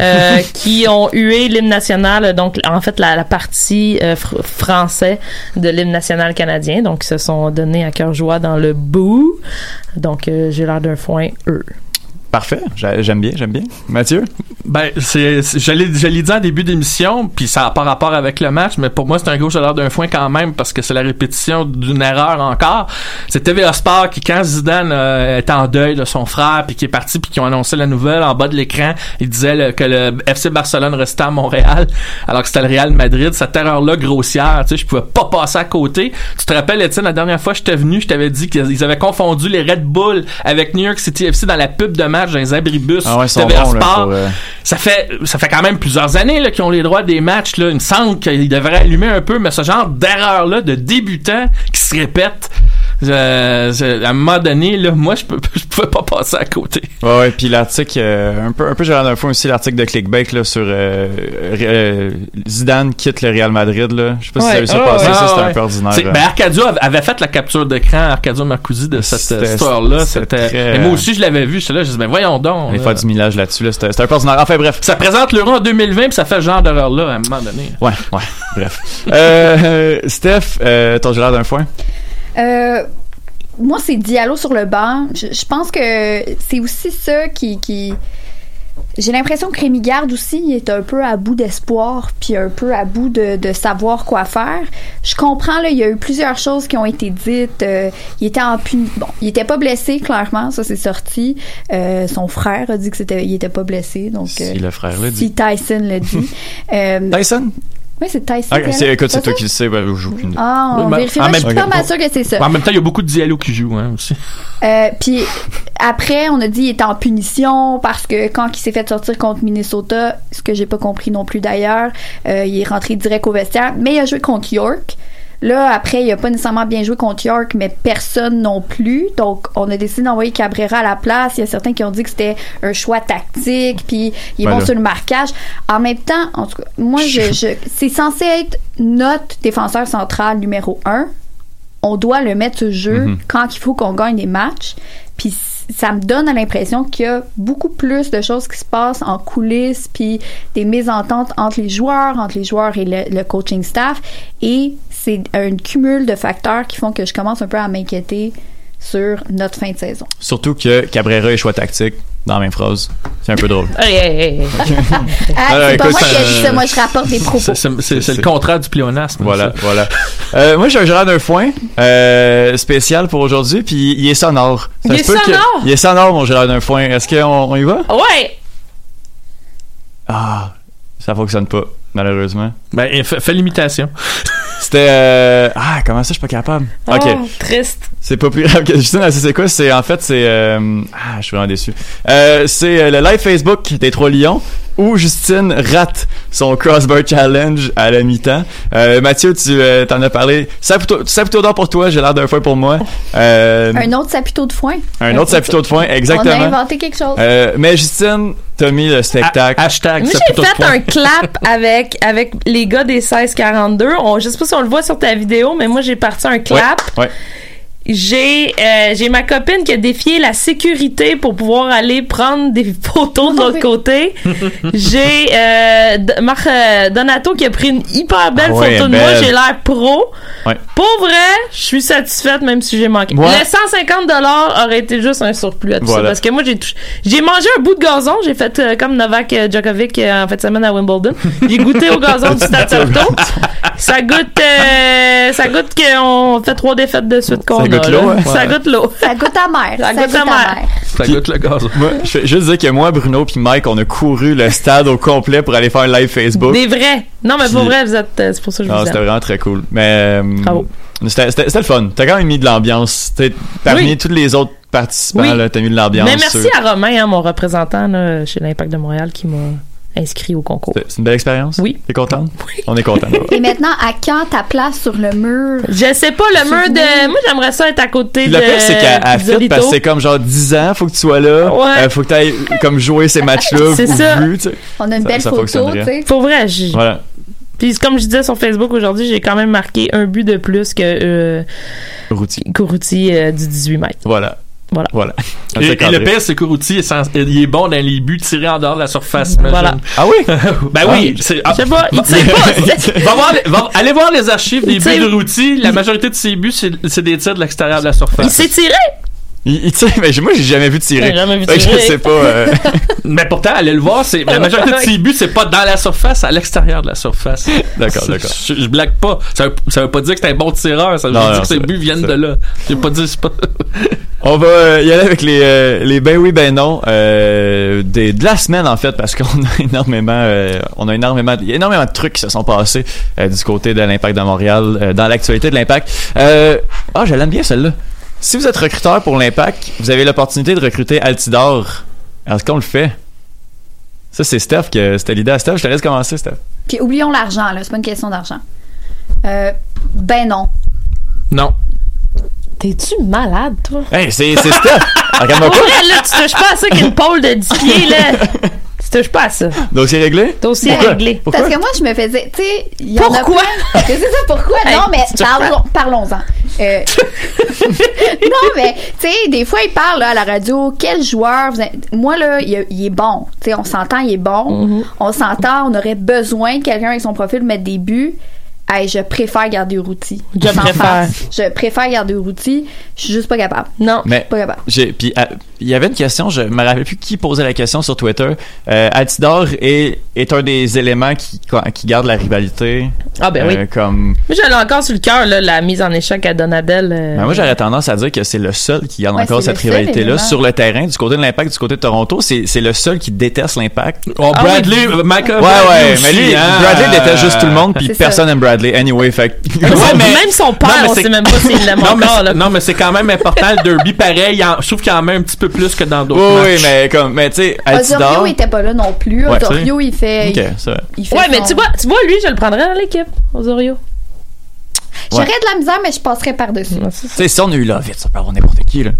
euh, qui ont hué l'hymne national donc en fait la, la partie euh, fr- français de l'hymne national canadien donc ils se sont donnés à cœur joie dans le boo. Donc euh, j'ai l'air d'un foin eux. Parfait. J'a- J'aime bien, j'aime bien. Mathieu? Ben, c'est, c'est- je l'ai, je l'ai dit en début d'émission, puis ça n'a pas rapport avec le match, mais pour moi, c'est un gros chaleur d'un foin quand même, parce que c'est la répétition d'une erreur encore. C'est TVA Sport qui, quand Zidane euh, était en deuil de son frère, puis qui est parti, puis qui ont annoncé la nouvelle, en bas de l'écran, il disait que le FC Barcelone restait à Montréal, alors que c'était le Real Madrid. Cette erreur-là grossière, tu sais, je pouvais pas passer à côté. Tu te rappelles, Étienne, la dernière fois que j'étais venu, je t'avais dit qu'ils avaient confondu les Red Bull avec New York City FC dans la pub de match dans les abribus. Ah ouais, ils sont TVA bons, là, Sport. pour, euh, Ça fait ça fait quand même plusieurs années là, qu'ils ont les droits des matchs. Là. Il me semble qu'ils devraient allumer un peu, mais ce genre d'erreur-là de débutant qui se répète, euh, à un moment donné, là, moi, je peux je pouvais pas passer à côté. Ouais, ouais, puis l'article, euh, un peu, un peu, j'ai un fois aussi l'article de Clickbait, là, sur, euh, euh, Zidane quitte le Real Madrid, là. Je sais pas si ça a vu ça Ah, passer, ouais. ça, c'était Ah, un ouais. peu ordinaire. Euh. Ben, Arcadio av- avait fait la capture d'écran, Arcadio Marcusi, de cette histoire-là. c'était très, moi aussi, je l'avais vu. J'étais là, je disais, ben voyons donc. Là. faire du millage là-dessus, là, c'était c'était un peu ordinaire. Enfin, bref. Ça présente l'euro en 2020, puis ça fait ce genre d'erreur-là à un moment donné. Ouais, ouais, bref. Euh, Steph, euh, ton gérard d'un foin? Euh, moi, c'est Diallo sur le banc. Je, je pense que c'est aussi ça qui. qui... J'ai l'impression que Rémi Garde aussi il est un peu à bout d'espoir, puis un peu à bout de, de savoir quoi faire. Je comprends, là, il y a eu plusieurs choses qui ont été dites. Euh, il était en puni... Bon, il était pas blessé, clairement, ça c'est sorti. Euh, son frère a dit que c'était, il était pas blessé, donc. Si euh, le frère l'a si dit. Tyson l'a dit. Tyson? Oui, c'est Tyson. Ah, c'est, écoute, c'est toi qui le sais, ben, aucune idée. Ah, on Oui, ben, vérifiera. Je suis même- pas mal sûre que c'est ça. En même temps, il y a beaucoup de Diallo qui jouent hein, aussi. Euh, puis après, on a dit qu'il était en punition parce que quand il s'est fait sortir contre Minnesota, ce que j'ai pas compris non plus d'ailleurs, euh, il est rentré direct au vestiaire, mais il a joué contre York. Là, après, il a pas nécessairement bien joué contre York, mais personne non plus. Donc, on a décidé d'envoyer Cabrera à la place. Il y a certains qui ont dit que c'était un choix tactique, puis il est bon Voilà. sur le marquage. En même temps, en tout cas, moi, je, je, c'est censé être notre défenseur central numéro un on doit le mettre le jeu Mhm. quand il faut qu'on gagne des matchs. Puis ça me donne l'impression qu'il y a beaucoup plus de choses qui se passent en coulisses, puis des mésententes entre les joueurs, entre les joueurs et le, le coaching staff. Et c'est un cumul de facteurs qui font que je commence un peu à m'inquiéter sur notre fin de saison. Surtout que Cabrera est choix tactique dans la même phrase. C'est un peu drôle. Hey, hey, hey, hey. Ah, Alors, c'est pas écoute, moi qui ai dit ça, moi je rapporte des propos. C'est, c'est- c'est- c'est C'est- le contraire du pléonasme. Voilà, ça. voilà. Euh, moi, j'ai un gérard d'un foin euh, spécial pour aujourd'hui, puis il est sonore. Ça Il est que- sonore? Il est sonore, mon gérard d'un foin. Est-ce qu'on on y va? Ouais! Ah, ça fonctionne pas. Malheureusement. Ben, fais, l'imitation. C'était euh, ah comment ça je suis pas capable? Ok. Oh, triste. C'est pas plus grave que Justine, c'est quoi? C'est en fait c'est euh, ah je suis vraiment déçu. Euh, c'est euh, le live Facebook des trois lions où Justine rate son crossbar challenge à la mi-temps. Euh, Mathieu, tu euh, t'en as parlé. Saputo, Saputo d'or pour toi, j'ai l'air d'un feu pour moi. Euh, Un autre sapito de foin. un autre Saputo de foin, On a exactement. inventé quelque chose. Euh, mais Justine, mis le spectacle. Hashtag Moi, j'ai fait un clap avec, avec les gars des 1642. On, je sais pas si on le voit sur ta vidéo, mais moi, j'ai parti un clap. Ouais. J'ai euh, j'ai ma copine qui a défié la sécurité pour pouvoir aller prendre des photos de l'autre côté. J'ai euh, Marc euh, Donato qui a pris une hyper belle Ah ouais, photo de moi. J'ai l'air pro. Ouais. Pour vrai, je suis satisfaite même si j'ai manqué. Ouais. Le 150 dollars aurait été juste un surplus à tout ça parce que moi j'ai touché- j'ai mangé un bout de gazon, j'ai fait euh, comme Novak euh, Djokovic en fait semaine à Wimbledon. J'ai goûté au gazon du Stade Saputo. Ça goûte euh, ça goûte qu'on fait trois défaites de suite qu'on Ça a. goûte là. l'eau? Ça goûte l'eau. Ça goûte amer. Ça goûte amer. Ça goûte le gaz. Moi, je vais juste dire que moi, Bruno puis Mike, on a couru le stade au complet pour aller faire un live Facebook. Des vrais. Non mais pour Puis- vrai vous êtes euh, c'est pour ça que je Ah, vous c'était aime. vraiment très cool. Mais euh, Bravo. c'était le fun. T'as quand même mis de l'ambiance. Parmi Oui. tous les autres participants, Oui. t'as mis de l'ambiance. Mais merci sur- à Romain, hein, mon représentant là, chez l'Impact de Montréal, qui m'a inscrit au concours. C'est une belle expérience? Oui. T'es contente? On est content. Et maintenant, à quand ta place sur le mur? Je sais pas, le mur de. Moi, j'aimerais ça être à côté Puis de. le pire, c'est qu'à Fit, parce que c'est comme genre 10 ans, faut que tu sois là. Ouais. Euh, faut que tu ailles comme jouer ces matchs-là. C'est ça. vu. On a une Ça- belle ça photo, tu sais. Pour vrai. Voilà. Puis comme je disais sur Facebook aujourd'hui, j'ai quand même marqué un but de plus que euh, euh, du 18 mètres. Voilà. Voilà. Voilà. Et, C'est le pire, c'est que Routy il est bon dans les buts tirés en dehors de la surface. Voilà. Ah oui? ben oui. c'est- ah, Je sais pas, il va- tire pas. va voir les- va- allez voir les archives des buts de Routy. La majorité de ses buts, c'est c'est des tirs de l'extérieur de la surface. Il s'est tiré. Il, il tire, mais moi, j'ai jamais vu tirer. J'ai jamais vu tirer. Je sais pas. euh, Mais pourtant, allez le voir, c'est la majorité de ses buts, c'est pas dans la surface, à l'extérieur de la surface. D'accord, d'accord. Je, je blague pas. Ça veut, ça veut pas dire que c'est un bon tireur. Ça veut Non, dire non, que ses buts viennent de là. J'ai pas dit c'est pas. On va euh, y aller avec les, euh, les ben oui, ben non euh, des, de la semaine en fait parce qu'on a énormément euh, on a énormément il y a énormément de trucs qui se sont passés euh, du côté de l'Impact de Montréal euh, dans l'actualité de l'Impact. Euh, ah, je l'aime bien celle-là. Si vous êtes recruteur pour l'Impact, vous avez l'opportunité de recruter Altidor. Est-ce qu'on le fait? Ça, c'est Steph que c'était l'idée à Steph. Je te laisse commencer, Steph. Puis oublions l'argent, là. C'est pas une question d'argent. Euh, ben non. Non. T'es-tu malade, toi? Hey, c'est c'est Steph! Regarde-moi pas! là, tu touches pas à ça qu'une pôle de 10 pieds, là. Tu touches pas à ça. C'est réglé? Dossier Pourquoi? réglé. Pourquoi? Parce que moi, je me faisais, tu sais, il y en a Pourquoi? C'est ça, pourquoi? Hey, non, mais parlons-en. Euh, non, mais, tu sais, des fois, ils parlent là, à la radio, quel joueur, vous moi, là, il, est- il est bon. Tu sais, on s'entend, il est bon. Mm-hmm. On s'entend, on aurait besoin de quelqu'un avec son profil mettre des buts. Hey, je préfère garder Routy. Je Sans préfère. Je préfère garder Routy. Je suis juste pas capable. Non. Mais Pas capable. puis ah, il y avait une question, je me rappelle plus qui posait la question sur Twitter. Euh, Altidor est est un des éléments qui qui garde la rivalité. Ah, ben oui. Euh, comme Moi, j'allais encore sur le cœur, la mise en échec à Donadel. euh, Ben, moi j'aurais tendance à dire que c'est le seul qui garde Ouais, encore cette rivalité là sur le terrain du côté de l'Impact du côté de Toronto, c'est le seul qui déteste l'Impact. Oh, Ah Bradley, euh, Michael Ouais Bradley ouais, aussi, mais lui hein. Bradley déteste juste tout le monde puis personne n'aime Bradley anyway fait Ouais, son, mais- même son père, Non, mais on c'est- sait même pas s'il l'aime encore. Là. non, mais c'est quand même important le derby pareil. il en- je trouve qu'il en met un petit peu plus que dans d'autres Oui, mais comme mais tu sais Osorio était pas là non plus. Ouais, Osorio, il fait. OK, c'est vrai. il fait Ouais, mais tu vois, tu vois, lui, je le prendrais dans l'équipe, Osorio. J'aurais de la misère, mais je passerais par-dessus. Tu sais si on a eu là vite ça peut avoir n'importe qui là.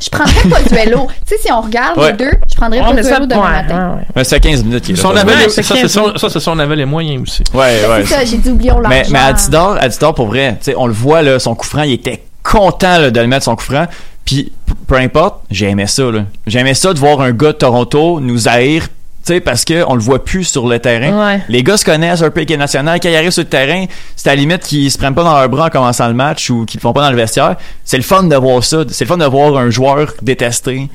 Je prendrais pas duello. tu sais, si on regarde Ouais. les deux, je prendrais pas ça, duello demain matin. ouais, fait 15 minutes qu'il est là. c'est ça, c'est 15 son- ça, c'est si on avait les moyens aussi. Ouais, ouais. C'est ça, j'ai dit oublions l'argent. Mais, mais Altidor, Altidor, pour vrai, tu sais, on le voit, là, son coup franc, il était content là, de le mettre son coup franc. Puis, peu importe, j'ai aimé ça. là. J'ai aimé ça de voir un gars de Toronto nous haïr, sais, parce qu'on le voit plus sur le terrain. Ouais. Les gars se connaissent un peu équipe nationale. Quand ils arrivent sur le terrain, c'est à la limite qu'ils se prennent pas dans leurs bras en commençant le match ou qu'ils le font pas dans le vestiaire. C'est le fun de voir ça. C'est le fun de voir un joueur détesté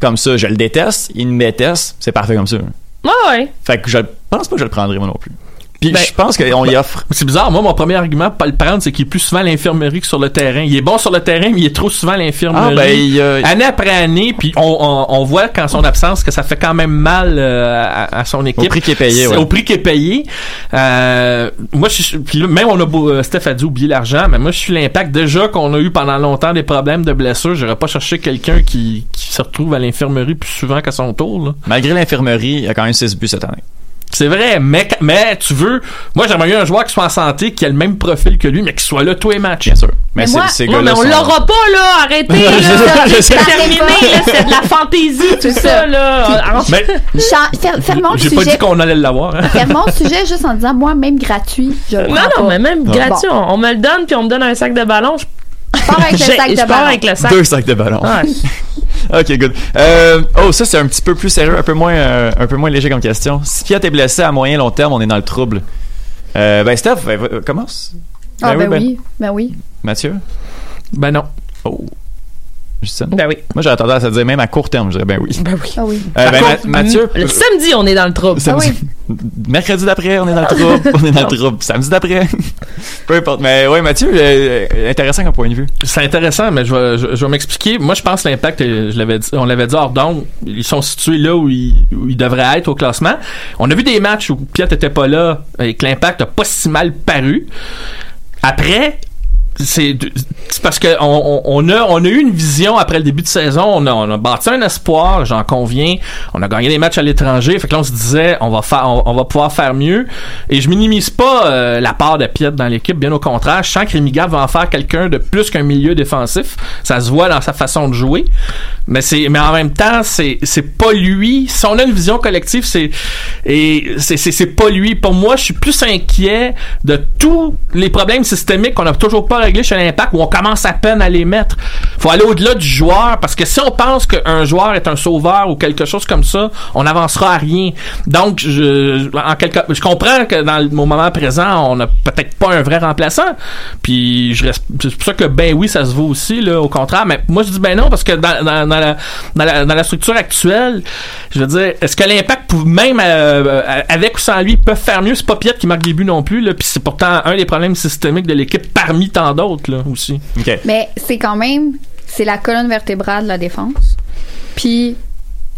comme ça. Je le déteste, il me déteste. C'est parfait comme ça. Ouais, ouais. Fait que je pense pas que je le prendrais moi non plus. Puis je pense qu'on y offre. C'est bizarre. Moi, mon premier argument pour pas le prendre, c'est qu'il est plus souvent à l'infirmerie que sur le terrain. Il est bon sur le terrain, mais il est trop souvent à l'infirmerie. Ah, ben, il, euh, Année après année, puis on, on, on voit qu'en son absence que ça fait quand même mal euh, à, à son équipe. Au prix qui est payé, ouais. Au prix qui est payé. Euh, moi, je, suis- puis là, même on a beau, euh, Steph a dit oublier l'argent, mais moi, je suis l'impact. Déjà qu'on a eu pendant longtemps des problèmes de blessures, j'aurais pas cherché quelqu'un qui, qui se retrouve à l'infirmerie plus souvent qu'à son tour. Là. Malgré l'infirmerie, il y a quand même 6 buts cette année. C'est vrai, mais, mais tu veux. Moi, j'aimerais mieux un joueur qui soit en santé, qui a le même profil que lui, mais qui soit là tous les matchs. Bien sûr. Mais Mais, c'est- moi- ces Non, mais on sont- l'aura pas, là. Arrêtez, là. Je sais, je sais. C'est terminé, là. C'est de la fantaisie, tout ça, là. Mais fer- Fermons le j'ai pas sujet. dit qu'on allait l'avoir. Hein. Fermons le sujet juste en disant, moi, même gratuit, je Non, non, pas. mais même Bon. gratuit, on, on me le donne, puis on me donne un sac de ballons. Je Je pars avec le sac de je pars ballon. avec le sac. Deux sacs de ballon. Ouais. ok, good. Euh, oh, ça, c'est un petit peu plus sérieux, un peu moins, euh, un peu moins léger comme question. Si Fiat est blessé à moyen long terme, on est dans le trouble. Euh, ben, Steph, ben, commence. Ah, ben oui, ben oui. Mathieu? Ben non. Oh. Justine? Ben oui. Moi, j'aurais tendance à dire même à court terme, je dirais ben oui. Ben oui. Ah oui. Euh, ben, Ma- Mathieu? Le samedi, on est dans le trouble. Samedi- Mercredi d'après, on est dans le trouble. on est dans le trouble. Samedi d'après. Peu importe. Mais ouais, Mathieu, euh, intéressant comme point de vue. C'est intéressant, mais je vais, je, je vais m'expliquer. Moi, je pense que l'impact, euh, je l'avais dit, on l'avait dit hors d'onde, ils sont situés là où ils, où ils devraient être au classement. On a vu des matchs où Piat était pas là et que l'impact a pas si mal paru. Après, c'est parce que on, on, a on a eu une vision après le début de saison. On a, on a bâti un espoir j'en conviens. On a gagné des matchs à l'étranger. Fait que là on se disait on va faire on, va pouvoir faire mieux. Et je minimise pas euh, la part de Piet dans l'équipe bien au contraire. Je sens que Rémi va en faire quelqu'un de plus qu'un milieu défensif. Ça se voit dans sa façon de jouer. Mais c'est mais en même temps c'est c'est pas lui. Si on a une vision collective c'est et c'est c'est pas lui. Pour moi je suis plus inquiet de tous les problèmes systémiques qu'on a toujours pas chez l'Impact où on commence à peine à les mettre. Faut aller au-delà du joueur parce que si on pense qu'un joueur est un sauveur ou quelque chose comme ça on n'avancera à rien. Donc je en quelque je comprends que dans le moment présent on a peut-être pas un vrai remplaçant. Puis je c'est pour ça que ben oui ça se vaut aussi là au contraire. Mais moi je dis ben non parce que dans, dans, la, dans, la, structure actuelle je veux dire est-ce que l'impact même euh, euh, avec ou sans lui peuvent faire mieux? C'est pas Piet qui marque des buts non plus là. Puis c'est pourtant un des problèmes systémiques de l'équipe parmi tant d'autres là aussi Mais c'est quand même, c'est la colonne vertébrale de la défense. Puis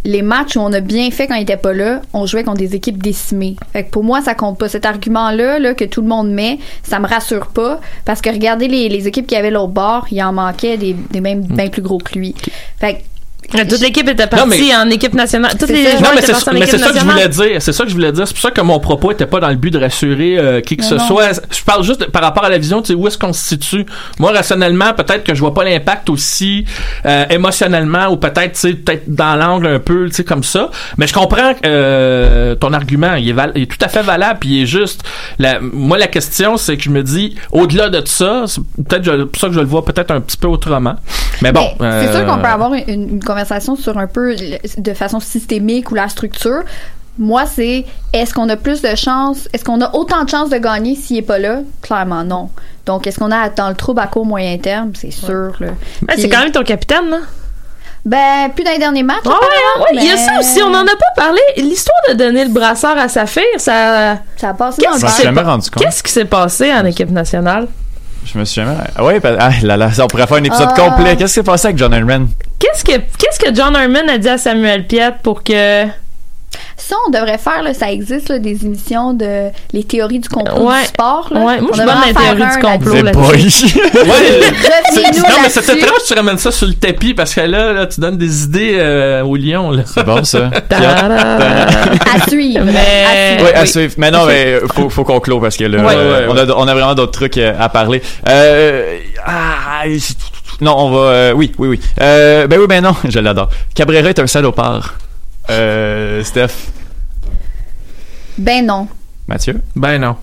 les matchs où on a bien fait quand il était pas là, on jouait contre des équipes décimées. Fait que pour moi, ça compte pas. Cet argument-là, là, que tout le monde met, ça me rassure pas. Parce que regardez les, les équipes qui avaient l'autre bord, il en manquait des, des mêmes bien plus gros que lui. Fait que Toute l'équipe était partie Non, mais- en équipe nationale. Toutes les non, mais c'est partis en mais équipe c'est ça que je voulais dire. C'est ça que je voulais dire. C'est pour ça que mon propos était pas dans le but de rassurer euh, qui que ce non. soit. Je parle juste de- par rapport à la vision, tu sais, où est-ce qu'on se situe. Moi, rationnellement, peut-être que je vois pas l'impact aussi euh, émotionnellement ou peut-être, tu sais, peut-être dans l'angle un peu, tu sais, comme ça. Mais je comprends euh, ton argument. Il est, val- il est tout à fait valable puis il est juste. La, moi, la question, c'est que je me dis, au-delà de ça, c'est peut-être je- pour ça que je le vois peut-être un petit peu autrement. Mais bon. Mais c'est euh, sûr qu'on peut avoir une, une conversation sur un peu de façon systémique ou la structure. Moi, c'est est-ce qu'on a plus de chances, est-ce qu'on a autant de chances de gagner s'il est pas là? Clairement non. Donc, est-ce qu'on a dans le trouble à court moyen terme? C'est sûr. Ouais, c'est quand même ton capitaine, là. Ben, plus dans les derniers matchs. Ouais, ouais, ouais, il y a ça aussi, on en a pas parlé. L'histoire de donner le brassard à Saphir, ça. Ça a passé dans le. Qu'est-ce qui s'est passé en équipe nationale? Je me suis jamais. Ah ouais, ben, ah, là, là, on pourrait faire un épisode Ah. complet. Qu'est-ce qui s'est passé avec John Henry? Qu'est-ce que, qu'est-ce que John Herman a dit à Samuel Piet pour que. Ça, on devrait faire, là, ça existe, là, des émissions de les théories du complot Ouais. du sport. Là. Ouais, moi, On je faire théories un du complot boy. Ouais, non, mais c'était étrange que tu ramènes ça sur le tapis parce que là, là tu donnes des idées euh, au lion. Là. C'est bon, ça. À suivre. Mais- À suivre. Oui, à suivre. Mais non, mais faut, faut qu'on clôt parce que là, Ouais, euh, ouais, on, a, on a vraiment d'autres trucs euh, à parler. Euh, ah, non, on va. euh, oui, oui, oui. Euh, ben oui, ben non, je l'adore. Cabrera est un salopard. Euh, Steph, Ben non. Mathieu, Ben non.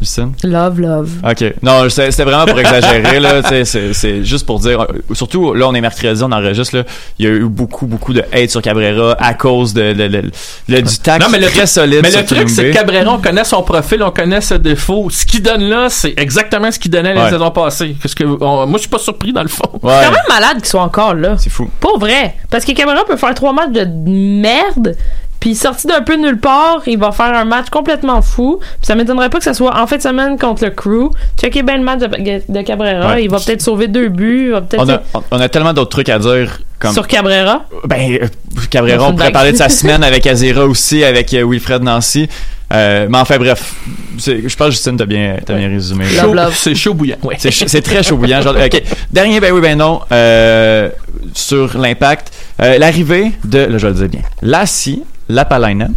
Justine. Love, love. Ok. Non, c'était vraiment pour exagérer là. C'est juste pour dire. Surtout là, on est mercredi, on enregistre là. Il y a eu beaucoup, beaucoup de hate sur Cabrera à cause de, de- de- de- du tac Non, mais le très truc- solide. Mais le truc, c'est que Cabrera, on connaît son profil, on connaît ses défauts. Ce qu'il donne là, c'est exactement ce qu'il donnait les Ouais. saisons passées. Parce que on- moi, je suis pas surpris dans le fond. Ouais, C'est quand même malade qu'ils soient encore là. c'est fou. Pas vrai. Parce que Cameron peut faire trois matchs de merde, Puis sorti d'un peu nulle part, il va faire un match complètement fou. Puis ça m'étonnerait pas que ça soit en fin de semaine contre le Crew. Checkez bien le match de, de Cabrera. Ouais. Il va peut-être sauver deux buts. Il va peut-être On a, on- on a tellement d'autres trucs à dire. Comme, sur Cabrera. Ben, euh, Cabrera, on pourrait parler de sa semaine avec Azera aussi, avec euh, Wilfred Nancy. Euh, mais enfin, bref. Je pense que Justine, t'as bien, t'as bien résumé. C'est chaud bouillant. Ouais. C'est très chaud bouillant. Genre, ok. Dernier, ben oui, ben non, euh, sur l'impact. Euh, L'arrivée de, là, je vais le dire bien, Lassie, Lapalainen,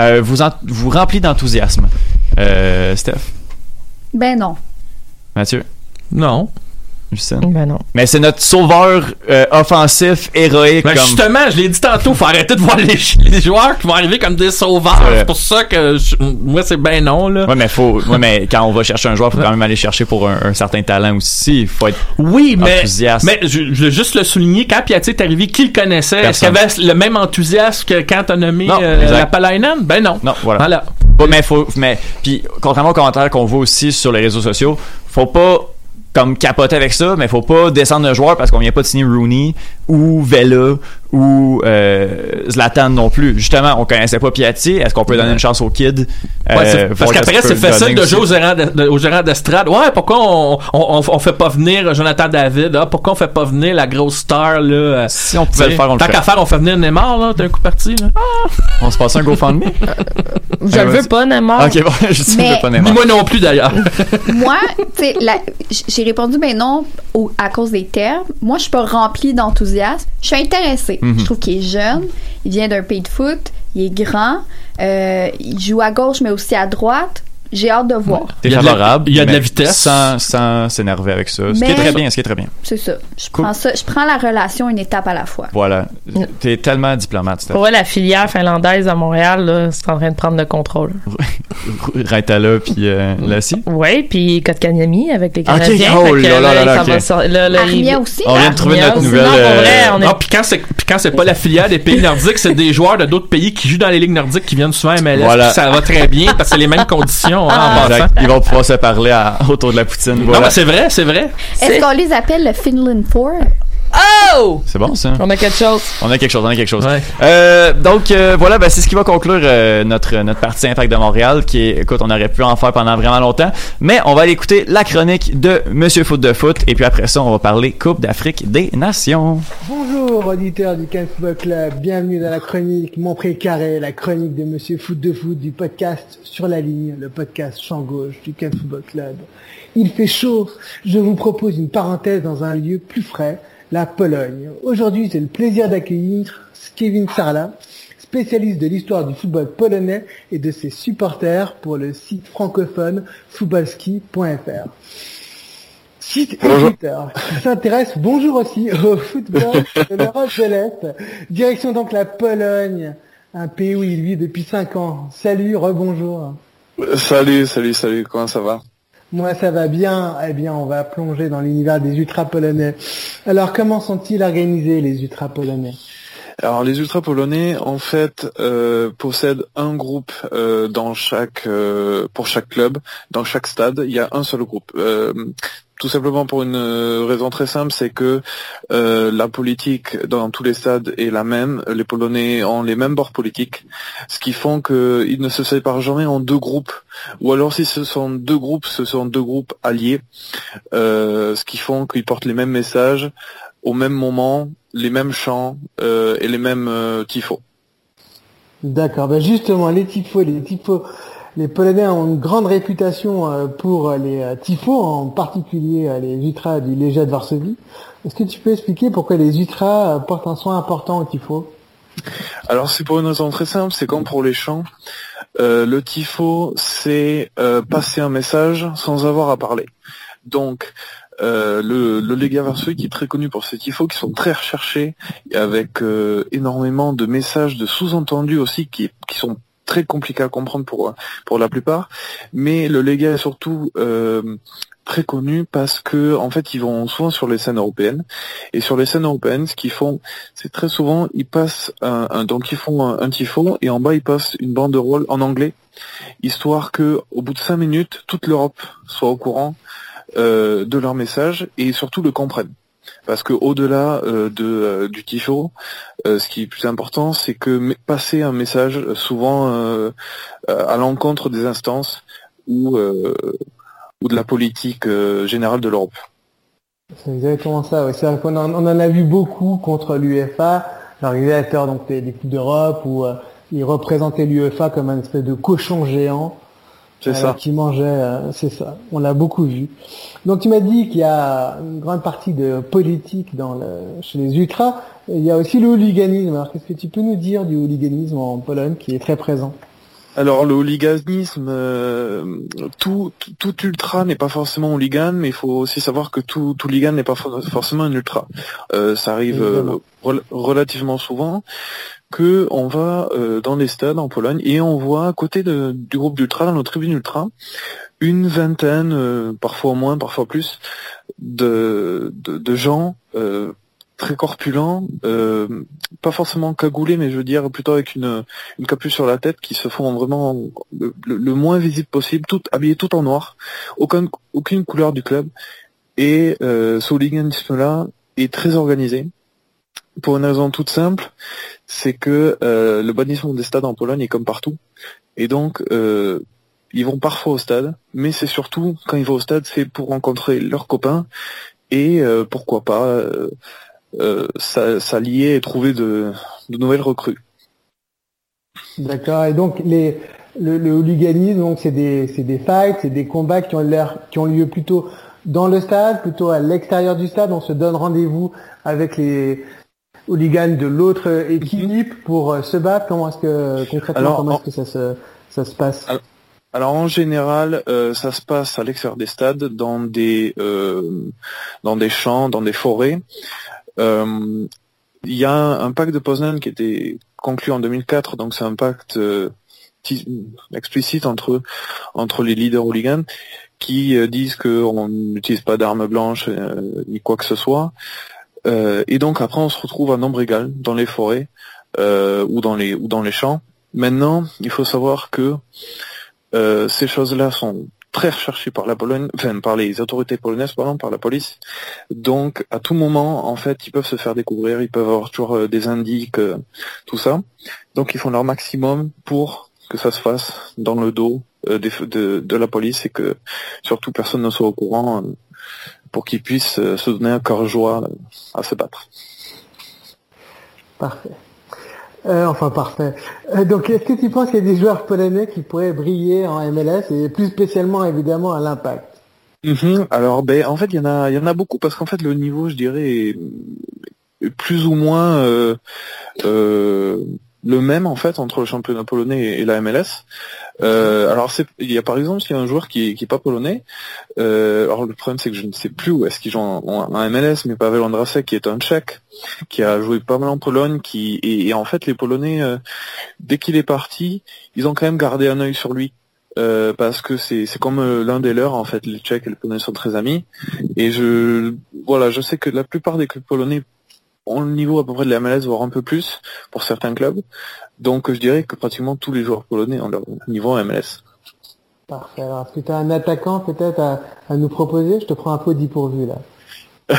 euh, vous, en- vous remplit d'enthousiasme. Euh, Steph, Ben non. Mathieu, Non. Ben non. Mais c'est notre sauveur euh, offensif, héroïque. Ben comme... justement, je l'ai dit tantôt, faut arrêter de voir les, les joueurs qui vont arriver comme des sauveurs. C'est pour ça que je- moi c'est ben non là. Ouais, mais faut, ouais, mais quand on va chercher un joueur, faut quand même aller chercher pour un, un certain talent aussi. Il faut être Oui, mais, enthousiaste. mais je, je veux juste le souligner, quand Piatti est arrivé, qui le connaissait? Est-ce qu'il avait le même enthousiasme que quand t'as nommé Non, euh, la Palainen? Ben non. Non, voilà. Voilà. Mais faut, mais puis contrairement aux commentaires qu'on voit aussi sur les réseaux sociaux, faut pas comme capoter avec ça, mais faut pas descendre le joueur parce qu'on vient pas de signer Rooney ou Vela ou euh, Zlatan non plus. Justement, on connaissait pas Piatti. Est-ce qu'on peut donner une chance au kid? Ouais, Euh, parce qu'après, c'est facile de jouer au gérant de- de- d'estrade. Ouais, pourquoi on, on, fait pas venir Jonathan David? Ah, pourquoi on fait pas venir la grosse star, là? Si on pouvait le faire, on le Tant qu'à faire, on fait venir Neymar, là. T'as un coup parti, là. On se passe un GoFundMe? Je Ah, le veux pas, Neymar. ok, bon, je dis Mais- pas Ni Neymar. moi non plus, d'ailleurs. Moi, tu sais, la- j- j'ai répondu ben non au- à cause des termes. Moi, je suis pas remplie d'enthousiasme. Je suis intéressée. Mhm. Je trouve qu'il est jeune. Il vient d'un pays de foot. Il est grand. euh, il joue à gauche, mais aussi à droite. J'ai hâte de voir. T'es Il y a de la- favorable. il y a de la mais vitesse. Sans, sans s'énerver avec ça. Ce qui est Mais- très bien, ce qui est très bien. C'est ça. Je Cool. prends ça. Je prends la relation une étape à la fois. Voilà. T'es tellement diplomate, Steph. Pour vrai, la filière finlandaise à Montréal, là, c'est en train de prendre le contrôle. Raitala puis euh, Lassie. Oui, puis Kotkaniemi avec les Canadiens. oh Fait que là là là Armia aussi. On vient de trouver notre aussi. nouvelle. Non, euh, vrai, on puis quand c'est puis quand c'est pas la filiale des pays nordiques, c'est des joueurs de d'autres pays qui jouent dans les ligues nordiques qui viennent souvent à MLS. Ça va très bien parce que c'est les mêmes conditions hein, en passant. Exact. Ils vont pouvoir se parler à- autour de la poutine. Non, Voilà. mais c'est vrai, c'est vrai. Est-ce qu'on les appelle le Finland Four? Oh! C'est bon, ça. On a quelque chose. On a quelque chose, on a quelque chose. Ouais. Euh, donc euh, voilà, ben, c'est ce qui va conclure euh, notre notre partie Impact de Montréal, qui est, écoute, on aurait pu en faire pendant vraiment longtemps, mais on va aller écouter la chronique de Monsieur Foot de Foot, et puis après ça, on va parler Coupe d'Afrique des Nations. Bonjour auditeurs du Football Club, bienvenue dans la chronique Mon Précaré, la chronique de Monsieur Foot de Foot du podcast Sur la ligne, le podcast champ gauche du Cannes Football Club. Il fait chaud, je vous propose une parenthèse dans un lieu plus frais, la Pologne. Aujourd'hui j'ai le plaisir d'accueillir Kevin Sarla, spécialiste de l'histoire du football polonais et de ses supporters pour le site francophone footballski.fr site éditeur qui s'intéresse, bonjour aussi, au football de l'Europe de l'Est. Direction donc la Pologne, un pays où il vit depuis 5 ans. Salut, rebonjour. Salut, salut, salut, comment ça va Moi ça va bien, eh bien on va plonger dans l'univers des ultras polonais. Alors comment sont-ils organisés les ultras polonais Alors les ultra polonais en fait euh, possèdent un groupe euh, dans chaque euh, pour chaque club, dans chaque stade, il y a un seul groupe. Tout simplement pour une euh, raison très simple, c'est que euh, la politique dans tous les stades est la même. Les Polonais ont les mêmes bords politiques, ce qui font qu'ils ne se séparent jamais en deux groupes. Ou alors si ce sont deux groupes, ce sont deux groupes alliés, euh, ce qui font qu'ils portent les mêmes messages au même moment, les mêmes chants euh, et les mêmes euh, tifos. D'accord, ben justement les tifos, les tifos, les Polonais ont une grande réputation euh, pour les euh, tifos, en particulier euh, les ultras du Légia de Varsovie. Est-ce que tu peux expliquer pourquoi les ultras euh, portent un soin important aux tifos Alors c'est pour une raison très simple, c'est comme pour les chants. Euh, le tifo, c'est euh, passer un message sans avoir à parler. Donc euh, le, le Lega Varsovie qui est très connu pour ses tifos qui sont très recherchés avec euh, énormément de messages de sous-entendus aussi qui, qui sont très compliqués à comprendre pour pour la plupart. Mais le Lega est surtout euh, très connu parce que en fait ils vont souvent sur les scènes européennes. Et sur les scènes européennes ce qu'ils font c'est très souvent ils passent un, un- donc ils font un, un tifo et en bas ils passent une banderole en anglais. Histoire que au bout de cinq minutes toute l'Europe soit au courant euh, de leur message et surtout le comprenne Parce que au-delà euh, de euh, du tifo, euh, ce qui est plus important, c'est que passer un message souvent à l'encontre des instances ou ou de la politique générale de l'Europe. C'est exactement ça. C'est vrai qu'on en, on en a vu beaucoup contre l'UEFA, l'organisateur des, des coupes d'Europe, où il représentait l'UEFA comme un espèce de cochon géant. C'est euh, ça. Qui mangeait, euh, c'est ça. On l'a beaucoup vu. Donc tu m'as dit qu'il y a une grande partie de politique dans le, chez les ultras. Il y a aussi le hooliganisme. Alors qu'est-ce que tu peux nous dire du hooliganisme en Pologne qui est très présent? Alors le hooliganisme, euh, tout, tout, ultra n'est pas forcément hooligan, mais il faut aussi savoir que tout, tout hooligan n'est pas for- forcément un ultra. Euh, ça arrive euh, relativement souvent que on va euh, dans les stades en Pologne et on voit à côté de- du groupe d'ultra, dans nos tribunes ultra, une vingtaine, euh, parfois moins, parfois plus, de, de, de gens euh, très corpulents, euh, pas forcément cagoulés, mais je veux dire plutôt avec une, une capuche sur la tête, qui se font vraiment le, le- moins visible possible, tout habillés tout en noir, aucun, aucune couleur du club, et euh, ce hooliganisme-là est très organisé. Pour une raison toute simple, c'est que euh, le bannissement des stades en Pologne est comme partout, et donc euh, ils vont parfois au stade, mais c'est surtout quand ils vont au stade, c'est pour rencontrer leurs copains. Et euh, pourquoi pas euh, s'allier et trouver de, de nouvelles recrues. D'accord. Et donc les le, le hooliganisme, donc c'est des c'est des fights, c'est des combats qui ont l'air qui ont lieu plutôt dans le stade, plutôt à l'extérieur du stade. On se donne rendez-vous avec les hooligans de l'autre équipe pour euh, se battre. Comment est-ce que concrètement Alors, comment en- est-ce que ça se ça se passe? Alors- Alors en général, euh, ça se passe à l'extérieur des stades, dans des euh, dans des champs, dans des forêts. Euh, Il y a un, pacte de Poznan qui était conclu en 2004, donc c'est un pacte euh, explicite entre entre les leaders hooligans qui euh, disent qu'on n'utilise pas d'armes blanches ni quoi que ce soit. Et donc après on se retrouve à nombre égal dans les forêts ou dans les ou dans les champs. Maintenant, il faut savoir que ces choses-là sont très recherchées par la Pologne, enfin par les autorités polonaises, pardon, par la police. Donc à tout moment, en fait, ils peuvent se faire découvrir, ils peuvent avoir toujours euh, des indices, euh, tout ça. Donc ils font leur maximum pour que ça se fasse dans le dos euh, de, de la police et que surtout personne ne soit au courant pour qu'ils puissent se donner un cœur joie à se battre. Parfait. Euh, enfin parfait. Euh, donc est-ce que tu penses qu'il y a des joueurs polonais qui pourraient briller en MLS et plus spécialement évidemment à l'impact? Mhm. Alors, ben, en fait, il y en a, il y en a beaucoup parce qu'en fait, le niveau, je dirais, est, plus ou moins euh, euh, le même en fait entre le championnat polonais et la MLS. Euh, alors, il y a par exemple, s'il y a un joueur qui, qui est pas polonais. euh, alors, le problème, c'est que je ne sais plus où est-ce qu'il joue en, en- MLS, mais Pavel Ondrasek, qui est un Tchèque, qui a joué pas mal en Pologne, qui et, et en fait, les Polonais, euh, dès qu'il est parti, ils ont quand même gardé un œil sur lui. Euh, parce que c'est c'est comme euh, l'un des leurs en fait les Tchèques et les Polonais sont très amis et je voilà je sais que la plupart des clubs polonais ont le niveau à peu près de la MLS voire un peu plus pour certains clubs donc je dirais que pratiquement tous les joueurs polonais ont leur niveau en MLS Parfait. Alors est-ce que tu as un attaquant peut-être à, à nous proposer? Je te prends un peu dépourvu là.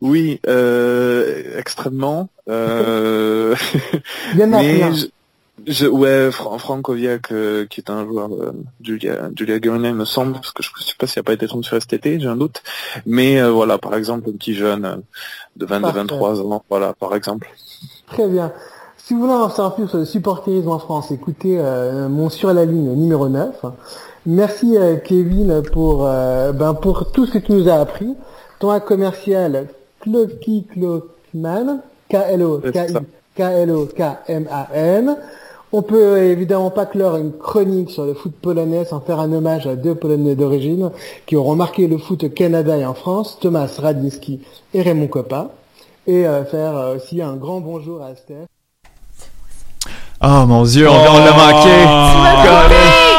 oui euh, extrêmement euh... Il y en a mais je- je, ouais, Fra- Frankoviak, euh, qui est un joueur euh, Julia, Julia Gurnet, me semble, parce que je ne sais pas s'il n'a pas été tombé sur STT, j'ai un doute. Mais euh, voilà, par exemple, un petit jeune de 22-23 ans, voilà, par exemple. Très bien. Si vous voulez en savoir plus sur le supporterisme en France, écoutez euh, mon sur la ligne numéro 9. Merci euh, Kevin pour euh, ben pour tout ce que tu nous as appris. Ton A commercial Clocky Clockman, K-L-O-K-I-K-L-O-K-M-A-N. On peut évidemment pas clore une chronique sur le foot polonais sans faire un hommage à deux Polonais d'origine qui auront marqué le foot Canada et en France, Thomas Radzinski et Raymond Coppa. Et euh, faire euh, aussi un grand bonjour à Steph. Oh mon dieu, on, on l'a manqué.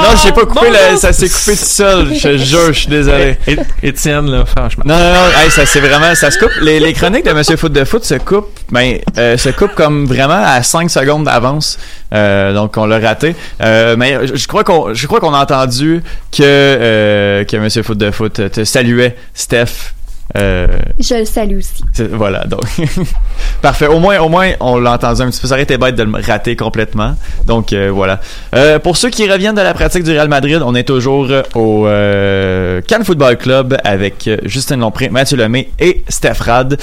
Non, j'ai pas coupé, la- ça s'est coupé tout seul. Je te jure, je suis désolé. É- Étienne, là, franchement. Non, non, non, hey, ça c'est vraiment, ça se coupe. Les, les chroniques de Monsieur Foot de Foot se coupent, ben, euh, se coupent comme vraiment à 5 secondes d'avance. Euh, donc on l'a raté. Euh, mais je, je crois qu'on, je crois qu'on a entendu que euh, que Monsieur Foot de Foot te saluait, Steph. Euh, Je le salue aussi. voilà, donc parfait. Au moins, au moins, on l'a entendu un petit peu. Ça aurait été bête de le rater complètement. Donc euh, voilà. Euh, pour ceux qui reviennent de la pratique du Real Madrid, on est toujours au Cannes Football Club avec Justin Lompré, Mathieu Lemay et Steph Rad.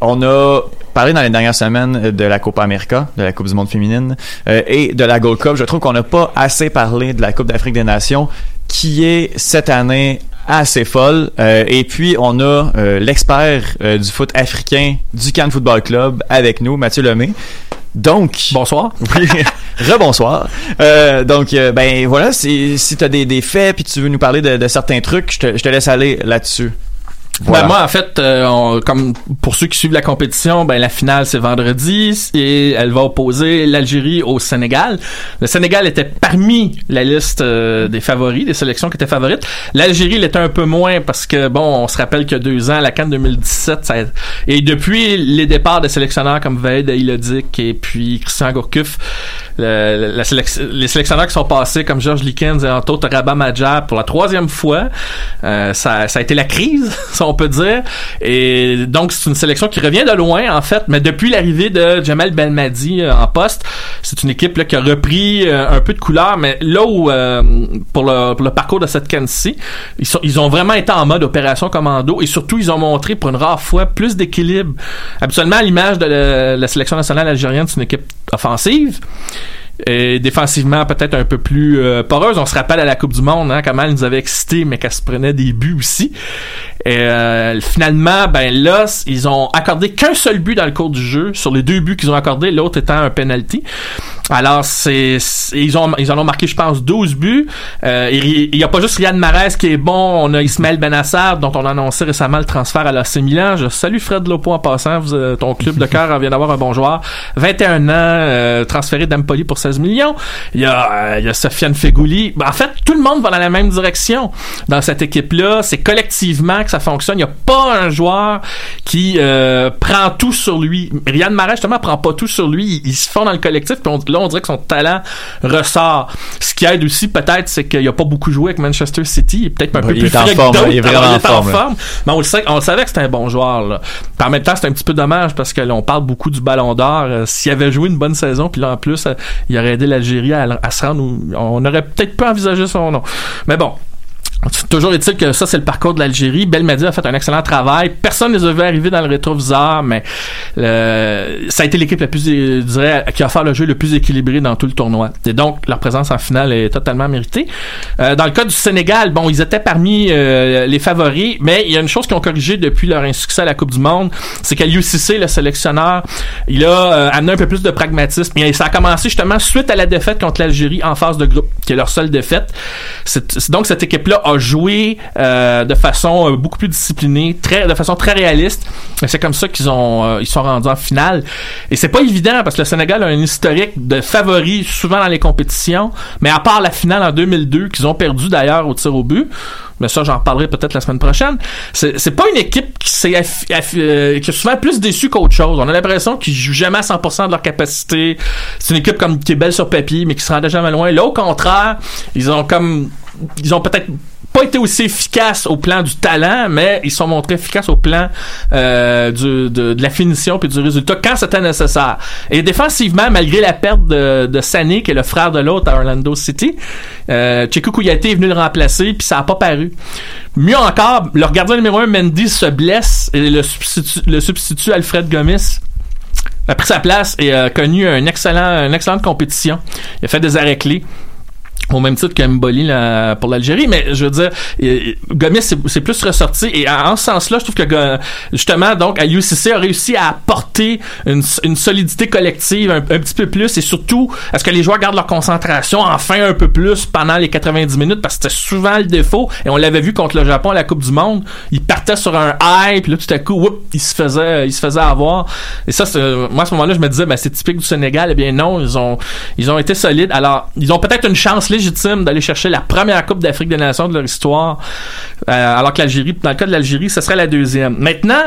On a parlé dans les dernières semaines de la Copa América, de la Coupe du Monde féminine euh, et de la Gold Cup. Je trouve qu'on n'a pas assez parlé de la Coupe d'Afrique des Nations qui est cette année assez folle. Euh, et puis, on a euh, l'expert euh, du foot africain du Cannes Football Club avec nous, Mathieu Lemay. Donc... Bonsoir. Oui, rebonsoir. Euh, donc, euh, ben voilà, si, si tu as des, des faits puis tu veux nous parler de, de certains trucs, je te, je te laisse aller là-dessus. Voilà. Ben moi, en fait, euh, on- comme pour ceux qui suivent la compétition, ben la finale c'est vendredi et elle va opposer l'Algérie au Sénégal. Le Sénégal était parmi la liste euh, des favoris, des sélections qui étaient favorites. L'Algérie l'était un peu moins parce que bon, on se rappelle qu'il y a deux ans, la CAN 2017, ça a- et depuis les départs de sélectionneurs comme Vaid Ilodic et puis Christian Gourcuff, les sélectionneurs qui sont passés comme Georges Likens et entre autres Rabat pour la troisième fois, euh, ça, ça a été la crise, si on peut dire. Et donc c'est une sélection qui revient de loin en fait, mais depuis l'arrivée de Jamal Belmadi euh, en poste, c'est une équipe là, qui a repris euh, un peu de couleur, mais là où euh, pour, le, pour le parcours de cette CAN-ci, ils, sont, ils ont vraiment été en mode opération commando et surtout ils ont montré pour une rare fois plus d'équilibre. Habituellement à l'image de la sélection nationale algérienne, c'est une équipe offensive défensivement peut-être un peu plus euh, poreuse. On se rappelle à la Coupe du Monde hein, comment elle nous avait excités, mais qu'elle se prenait des buts aussi. Euh, finalement, ben là, ils ont accordé qu'un seul but dans le cours du jeu. Sur les deux buts qu'ils ont accordés, l'autre étant un penalty. Alors, c'est ils ont ils en ont marqué, je pense, 12 buts. Euh, il il y a pas juste Riyad Mahrez qui est bon. On a Ismaël Benassar, dont on a annoncé récemment le transfert à l'AC Milan. Je salue Fred Lopo en passant. Vous, euh, ton club de cœur vient d'avoir un bon joueur. 21 ans, euh, transféré d'Empoli pour 16 millions. Il y a, euh, il y a Sofiane Fegouli. Ben, en fait, tout le monde va dans la même direction dans cette équipe-là. C'est collectivement que ça fonctionne. Il n'y a pas un joueur qui euh, prend tout sur lui. Riyad Mahrez, justement, prend pas tout sur lui. Il, il se fond dans le collectif. Puis on- là, on dirait que son talent ressort. Ce qui aide aussi, peut-être, c'est qu'il a pas beaucoup joué avec Manchester City. Il est peut-être un peu il plus est en frais forme, il est vraiment Alors, en forme. Mais on le, sait, on le savait que c'était un bon joueur. Là. Puis en même temps, c'est un petit peu dommage parce que là, on parle beaucoup du Ballon d'Or. Euh, S'il avait joué une bonne saison, puis là en plus, euh, il aurait aidé l'Algérie à, à se rendre où on aurait peut-être pas envisagé son nom. Mais bon. Toujours est-il que ça, c'est le parcours de l'Algérie. Belmadi a fait un excellent travail. Personne ne les a vu arriver dans le rétroviseur, mais ça a été l'équipe la plus, euh, je dirais, qui a offert le jeu le plus équilibré dans tout le tournoi. Et donc, leur présence en finale est totalement méritée. Euh, dans le cas du Sénégal, bon, ils étaient parmi euh, les favoris, mais il y a une chose qu'ils ont corrigé depuis leur insuccès à la Coupe du Monde, c'est qu'à l'UCC, le sélectionneur, il a amené un peu plus de pragmatisme. Et ça a commencé justement suite à la défaite contre l'Algérie en phase de groupe, qui est leur seule défaite. C'est donc cette équipe-là a joué euh, de façon euh, beaucoup plus disciplinée, très, de façon très réaliste. C'est comme ça qu'ils ont, euh, ils sont rendus en finale. Et c'est pas évident parce que le Sénégal a un historique de favoris souvent dans les compétitions, mais à part la finale en 2002 qu'ils ont perdu d'ailleurs au tir au but. Mais ça, j'en reparlerai peut-être la semaine prochaine. C'est, pas une équipe qui est souvent plus déçue qu'autre chose. On a l'impression qu'ils jouent jamais à 100% de leur capacité. C'est une équipe comme qui est belle sur papier, mais qui se rendait jamais loin. Là, au contraire, ils ont comme, ils ont peut-être pas été aussi efficaces au plan du talent, mais ils sont montrés efficaces au plan euh, de, la finition puis du résultat quand c'était nécessaire. Et défensivement, malgré la perte de, de qui est le frère de l'autre à Orlando City, euh, Kouyaté est venu le remplacer puis ça a pas paru. Mieux encore, leur gardien numéro un, Mendy, se blesse et le substitut Alfred Gomis a pris sa place et a connu un excellent, une excellente compétition. Il a fait des arrêts clés au même titre que Mboli pour l'Algérie, mais je veux dire, euh, Gomis c'est plus ressorti et en, ce sens-là, je trouve que justement, donc, à UCC a réussi à apporter une, solidité collective un, petit peu plus et surtout, est-ce que les joueurs gardent leur concentration enfin un peu plus pendant les 90 minutes? Parce que c'était souvent le défaut et on l'avait vu contre le Japon à la Coupe du Monde, ils partaient sur un high puis là tout à coup, ils se faisaient, ils se faisaient avoir. Et ça, c'est- moi à ce moment-là, je me disais, ben c'est typique du Sénégal, eh bien non, ils ont, ils ont été solides. Alors, ils ont peut-être une chance légitime d'aller chercher la première Coupe d'Afrique des Nations de leur histoire, euh, alors que l'Algérie, dans le cas de l'Algérie, ce serait la deuxième. Maintenant,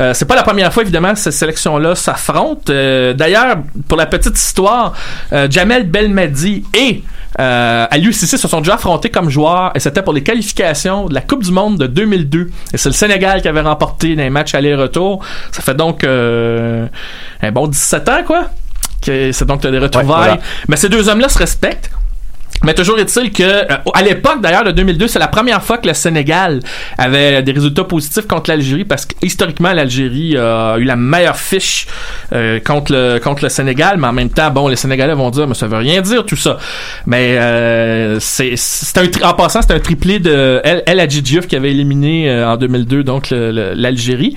Euh, c'est pas la première fois, évidemment, que ces sélections-là s'affrontent. Euh, D'ailleurs, pour la petite histoire, euh, Jamel Belmadi et euh, à l'UCC se sont déjà affrontés comme joueurs et c'était pour les qualifications de la Coupe du Monde de 2002. Et c'est le Sénégal qui avait remporté les matchs aller-retour. Ça fait donc un bon 17 ans, quoi. que C'est donc des retrouvailles. voilà. Mais ces deux hommes-là se respectent. Mais toujours est-il que, euh, à l'époque d'ailleurs de 2002, c'est la première fois que le Sénégal avait des résultats positifs contre l'Algérie parce que historiquement l'Algérie a eu la meilleure fiche euh, contre le contre le Sénégal, mais en même temps, bon, les Sénégalais vont dire, mais ça veut rien dire tout ça. Mais euh, c'est c'est un en passant, c'est un triplé de El, El Hadji Diouf qui avait éliminé euh, en 2002 donc l'Algérie.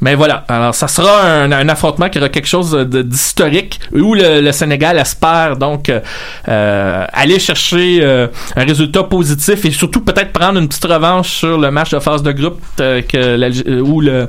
Mais voilà, alors ça sera un, un affrontement qui aura quelque chose d'historique où le, le Sénégal espère donc euh, euh, aller chercher euh, un résultat positif et surtout peut-être prendre une petite revanche sur le match de phase de groupe euh, que euh, où le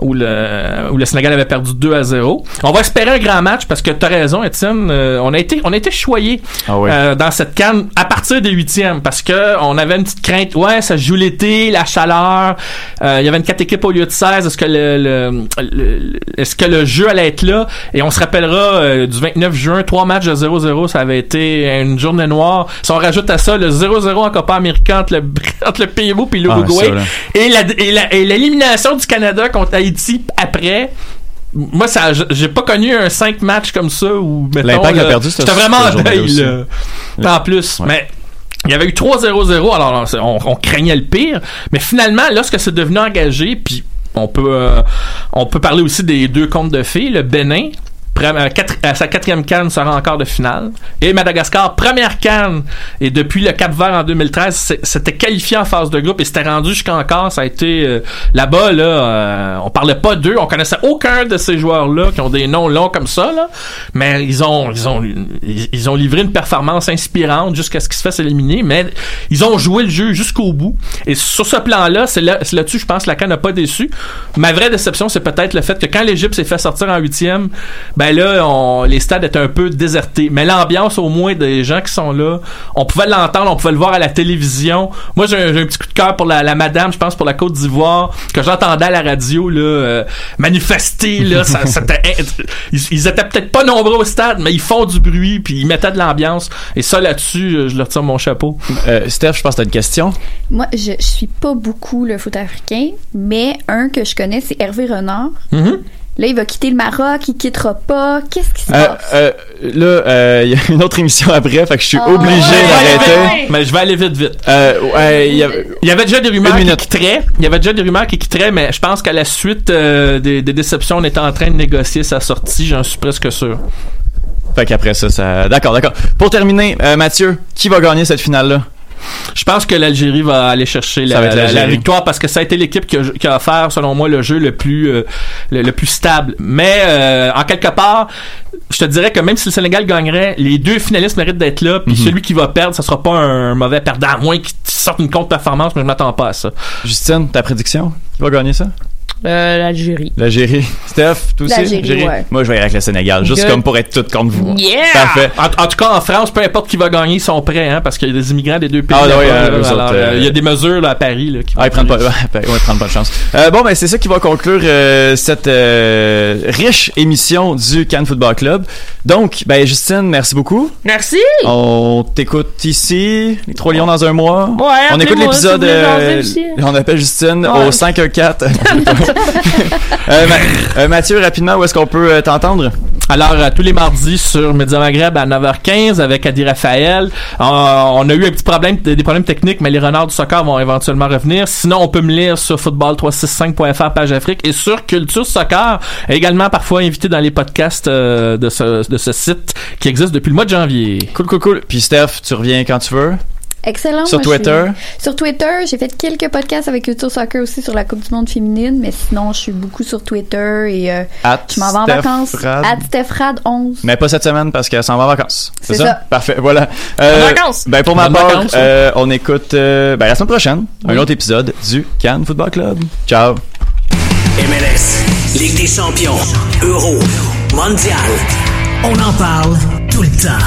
où le où le Sénégal avait perdu 2 à 0. On va espérer un grand match parce que tu as raison Étienne, on a été on a été choyés Ah oui. dans cette canne à partir des huitièmes parce que on avait une petite crainte ouais ça joue l'été la chaleur il y avait une quatre équipes au lieu de 16 est-ce que le, le- le- est-ce que le jeu allait être là? Et on se rappellera du 29 juin trois matchs de 0-0 ça avait été une journée noire si on rajoute à ça le 0-0 en Copa América entre le, entre le l'Uruguay Ah, et la et la- et l'élimination du Canada contre Haïti après moi, ça, j'ai pas connu un 5 matchs comme ça où, mettons, L'Impact a perdu J'étais vraiment en deuil. En plus. Mais, il y avait eu 3-0-0, alors on, on craignait le pire. Mais finalement, lorsque c'est devenu engagé, puis on peut, euh, on peut parler aussi des deux comptes de filles, le Bénin, à sa quatrième canne sera encore de finale. Et Madagascar, première canne. Et depuis le Cap Vert en 2013, c'est- c'était qualifié en phase de groupe et c'était rendu jusqu'encore. Ça a été euh, là-bas, là, euh, on parlait pas d'eux, on connaissait aucun de ces joueurs-là qui ont des noms longs comme ça, là. Mais ils ont, ils ont, ils, ont livré une performance inspirante jusqu'à ce qu'ils se fassent éliminer. Mais ils ont joué le jeu jusqu'au bout. Et sur ce plan-là, c'est là, c'est là-dessus, je pense, la CAN n'a pas déçu. Ma vraie déception, c'est peut-être le fait que quand l'Égypte s'est fait sortir en huitième, ben là, on, les stades étaient un peu désertés. Mais l'ambiance, au moins, des gens qui sont là, on pouvait l'entendre, on pouvait le voir à la télévision. Moi, j'ai un, petit coup de cœur pour la, la madame, je pense, pour la Côte d'Ivoire, que j'entendais à la radio, là, euh, manifester, là, ça, c'était, ils, ils étaient peut-être pas nombreux au stade, mais ils font du bruit, puis ils mettaient de l'ambiance. Et ça, là-dessus, euh, je leur tire mon chapeau. Euh, Steph, je pense que t'as une question. Moi, je, je suis pas beaucoup le foot africain, mais un que je connais, c'est Hervé Renard. Mm-hmm. Là, il va quitter le Maroc, il quittera pas. Qu'est-ce qui se Euh, passe? euh, là, euh, il y a une autre émission après, fait que je suis Ah, obligé ouais, d'arrêter. Mais je vais aller vite, vite. Euh, ouais, il y a- Il y avait déjà des rumeurs qui quitteraient. Il y avait déjà des rumeurs qui quitteraient, mais je pense qu'à la suite euh, des, des déceptions, on était en train de négocier sa sortie, j'en suis presque sûr. Fait qu'après ça, ça. D'accord, d'accord. Pour terminer, euh, Mathieu, qui va gagner cette finale-là? Je pense que l'Algérie va aller chercher la, victoire parce que ça a été l'équipe qui a, qui a offert, selon moi, le jeu le plus euh, le, le plus stable. Mais euh, en quelque part, je te dirais que même si le Sénégal gagnerait, les deux finalistes méritent d'être là. Puis Mhm. celui qui va perdre, ça sera pas un mauvais perdant, à moins qu'il sorte une contre-performance, mais je m'attends pas à ça. Justine, ta prédiction? Qui va gagner ça? Euh, L'Algérie. L'Algérie. Steph, toi aussi? L'Algérie, ouais. Moi, je vais y aller avec le Sénégal, juste Good. comme pour être tout contre vous. Yeah! Parfait. En, en tout cas, en France, peu importe qui va gagner, ils sont prêts, hein, parce qu'il y a des immigrants des deux pays. Ah, oui, là. euh, Alors, autres, euh, euh, il y a des mesures là, à Paris. Là, qui Ah, ils prennent pas, ouais, ils prennent pas de chance. Euh, bon, ben, c'est ça qui va conclure euh, cette euh, riche émission du Cannes Football Club. Donc, ben, Justine, merci beaucoup. Merci! On t'écoute ici, les trois lions dans un mois. Ouais, on écoute l'épisode. euh, on appelle Justine Ouais. au 514. euh, euh, Mathieu, rapidement, où est-ce qu'on peut euh, t'entendre? Alors, tous les mardis sur Média Maghreb à 9h15 avec Adi Raphaël. On a eu un petit problème, des problèmes techniques, mais les renards du soccer vont éventuellement revenir. Sinon, on peut me lire sur football365.fr page Afrique et sur Culture Soccer, également parfois invité dans les podcasts de, ce, de ce site qui existe depuis le mois de janvier. Cool, cool, cool. Puis Steph, tu reviens quand tu veux. Excellent. Sur moi, Twitter? suis- Sur Twitter, j'ai fait quelques podcasts avec Culture Soccer aussi sur la Coupe du Monde féminine, mais sinon, je suis beaucoup sur Twitter et euh, At je m'en vais en Steph vacances. Rad. À Stephrad 11. Mais pas cette semaine parce qu'elle s'en va en vacances. C'est ça? ça. Parfait, voilà. Euh, Bonnes vacances. Ben pour ma part, vacances, euh, on écoute euh, ben, la semaine prochaine un autre épisode du Cannes Football Club. Ciao. MLS, Ligue des champions, Euro, Mondial. On en parle tout le temps.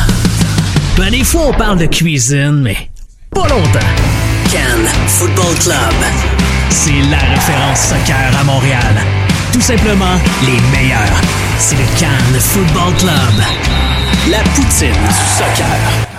Ben, des fois, on parle de cuisine, mais pas longtemps. Cannes Football Club. C'est la référence soccer à Montréal. tout simplement les meilleurs. C'est le Cannes Football Club. La poutine du soccer.